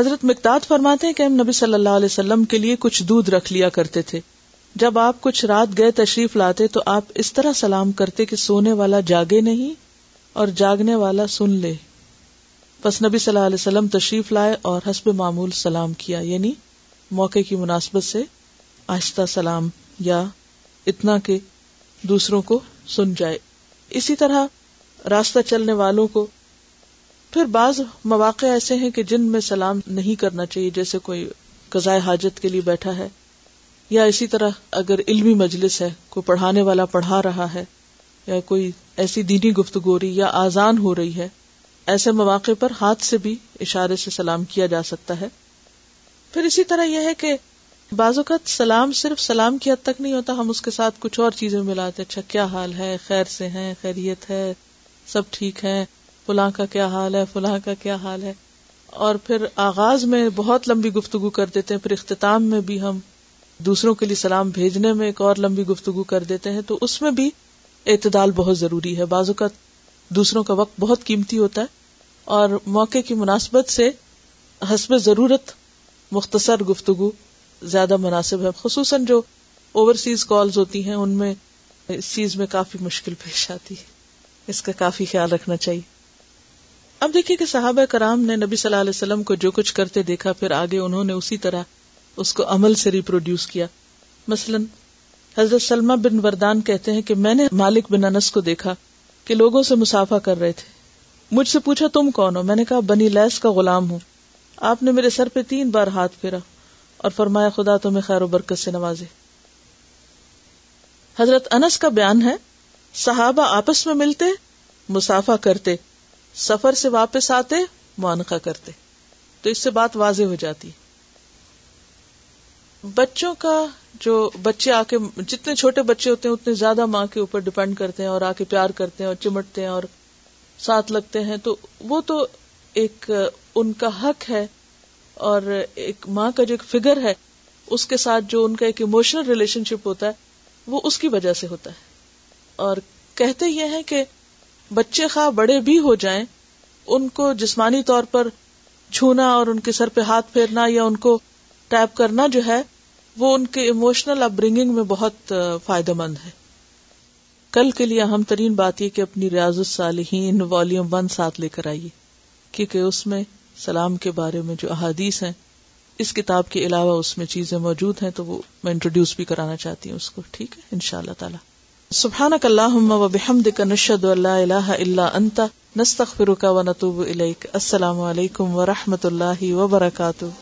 حضرت مقتاد فرماتے ہیں کہ ہم نبی صلی اللہ علیہ وسلم کے لیے کچھ دودھ رکھ لیا کرتے تھے جب آپ کچھ رات گئے تشریف لاتے تو آپ اس طرح سلام کرتے کہ سونے والا جاگے نہیں اور جاگنے والا سن لے پس نبی صلی اللہ علیہ وسلم تشریف لائے اور حسب معمول سلام کیا یعنی موقع کی مناسبت سے آہستہ سلام یا اتنا دوسروں کو سن جائے اسی طرح راستہ چلنے والوں کو پھر بعض مواقع ایسے ہیں کہ جن میں سلام نہیں کرنا چاہیے جیسے کوئی قزائے حاجت کے لیے بیٹھا ہے یا اسی طرح اگر علمی مجلس ہے کوئی پڑھانے والا پڑھا رہا ہے یا کوئی ایسی دینی گفتگو رہی یا آزان ہو رہی ہے ایسے مواقع پر ہاتھ سے بھی اشارے سے سلام کیا جا سکتا ہے پھر اسی طرح یہ ہے کہ بعض اوقات سلام صرف سلام کی حد تک نہیں ہوتا ہم اس کے ساتھ کچھ اور چیزیں ملاتے اچھا کیا حال ہے خیر سے ہیں خیریت ہے سب ٹھیک ہے فلاں کا کیا حال ہے فلاں کا کیا حال ہے اور پھر آغاز میں بہت لمبی گفتگو کر دیتے ہیں پھر اختتام میں بھی ہم دوسروں کے لیے سلام بھیجنے میں ایک اور لمبی گفتگو کر دیتے ہیں تو اس میں بھی اعتدال بہت ضروری ہے بعض اوقات دوسروں کا وقت بہت قیمتی ہوتا ہے اور موقع کی مناسبت سے حسب ضرورت مختصر گفتگو زیادہ مناسب ہے خصوصاً جو اوورسیز کالز ہوتی ہیں ان میں میں اس اس چیز کافی کافی مشکل پیش آتی ہے کا خیال رکھنا چاہیے اب دیکھیے کہ صحابہ کرام نے نبی صلی اللہ علیہ وسلم کو جو کچھ کرتے دیکھا پھر آگے انہوں نے اسی طرح اس کو عمل سے ریپروڈیوس کیا مثلاً حضرت سلمہ بن وردان کہتے ہیں کہ میں نے مالک بن انس کو دیکھا کہ لوگوں سے مسافا کر رہے تھے مجھ سے پوچھا تم کون ہو میں نے کہا بنی لیس کا غلام ہوں آپ نے میرے سر پہ تین بار ہاتھ پھیرا اور فرمایا خدا تمہیں خیر و برکت سے نوازے حضرت انس کا بیان ہے صحابہ آپس میں ملتے مسافہ کرتے سفر سے واپس آتے معنقہ کرتے تو اس سے بات واضح ہو جاتی بچوں کا جو بچے آ کے جتنے چھوٹے بچے ہوتے ہیں اتنے زیادہ ماں کے اوپر ڈپینڈ کرتے ہیں اور آ کے پیار کرتے ہیں اور چمٹتے ہیں اور ساتھ لگتے ہیں تو وہ تو ایک ان کا حق ہے اور ایک ماں کا جو ایک فگر ہے اس کے ساتھ جو ان کا ایک ایموشنل ریلیشن شپ ہوتا ہے وہ اس کی وجہ سے ہوتا ہے اور کہتے یہ ہیں کہ بچے خواہ بڑے بھی ہو جائیں ان کو جسمانی طور پر چھونا اور ان کے سر پہ ہاتھ پھیرنا یا ان کو ٹیپ کرنا جو ہے وہ ان کے اموشنل اپ برنگنگ میں بہت فائدہ مند ہے کل کے لیے اہم ترین بات یہ کہ اپنی ریاض الصالحین والیوم ون ساتھ لے کر آئیے کیونکہ اس میں سلام کے بارے میں جو احادیث ہیں اس کتاب کے علاوہ اس میں چیزیں موجود ہیں تو وہ میں انٹروڈیوس بھی کرانا چاہتی ہوں اس کو ٹھیک ہے ان شاء اللہ تعالیٰ السلام علیکم و رحمت اللہ وبرکاتہ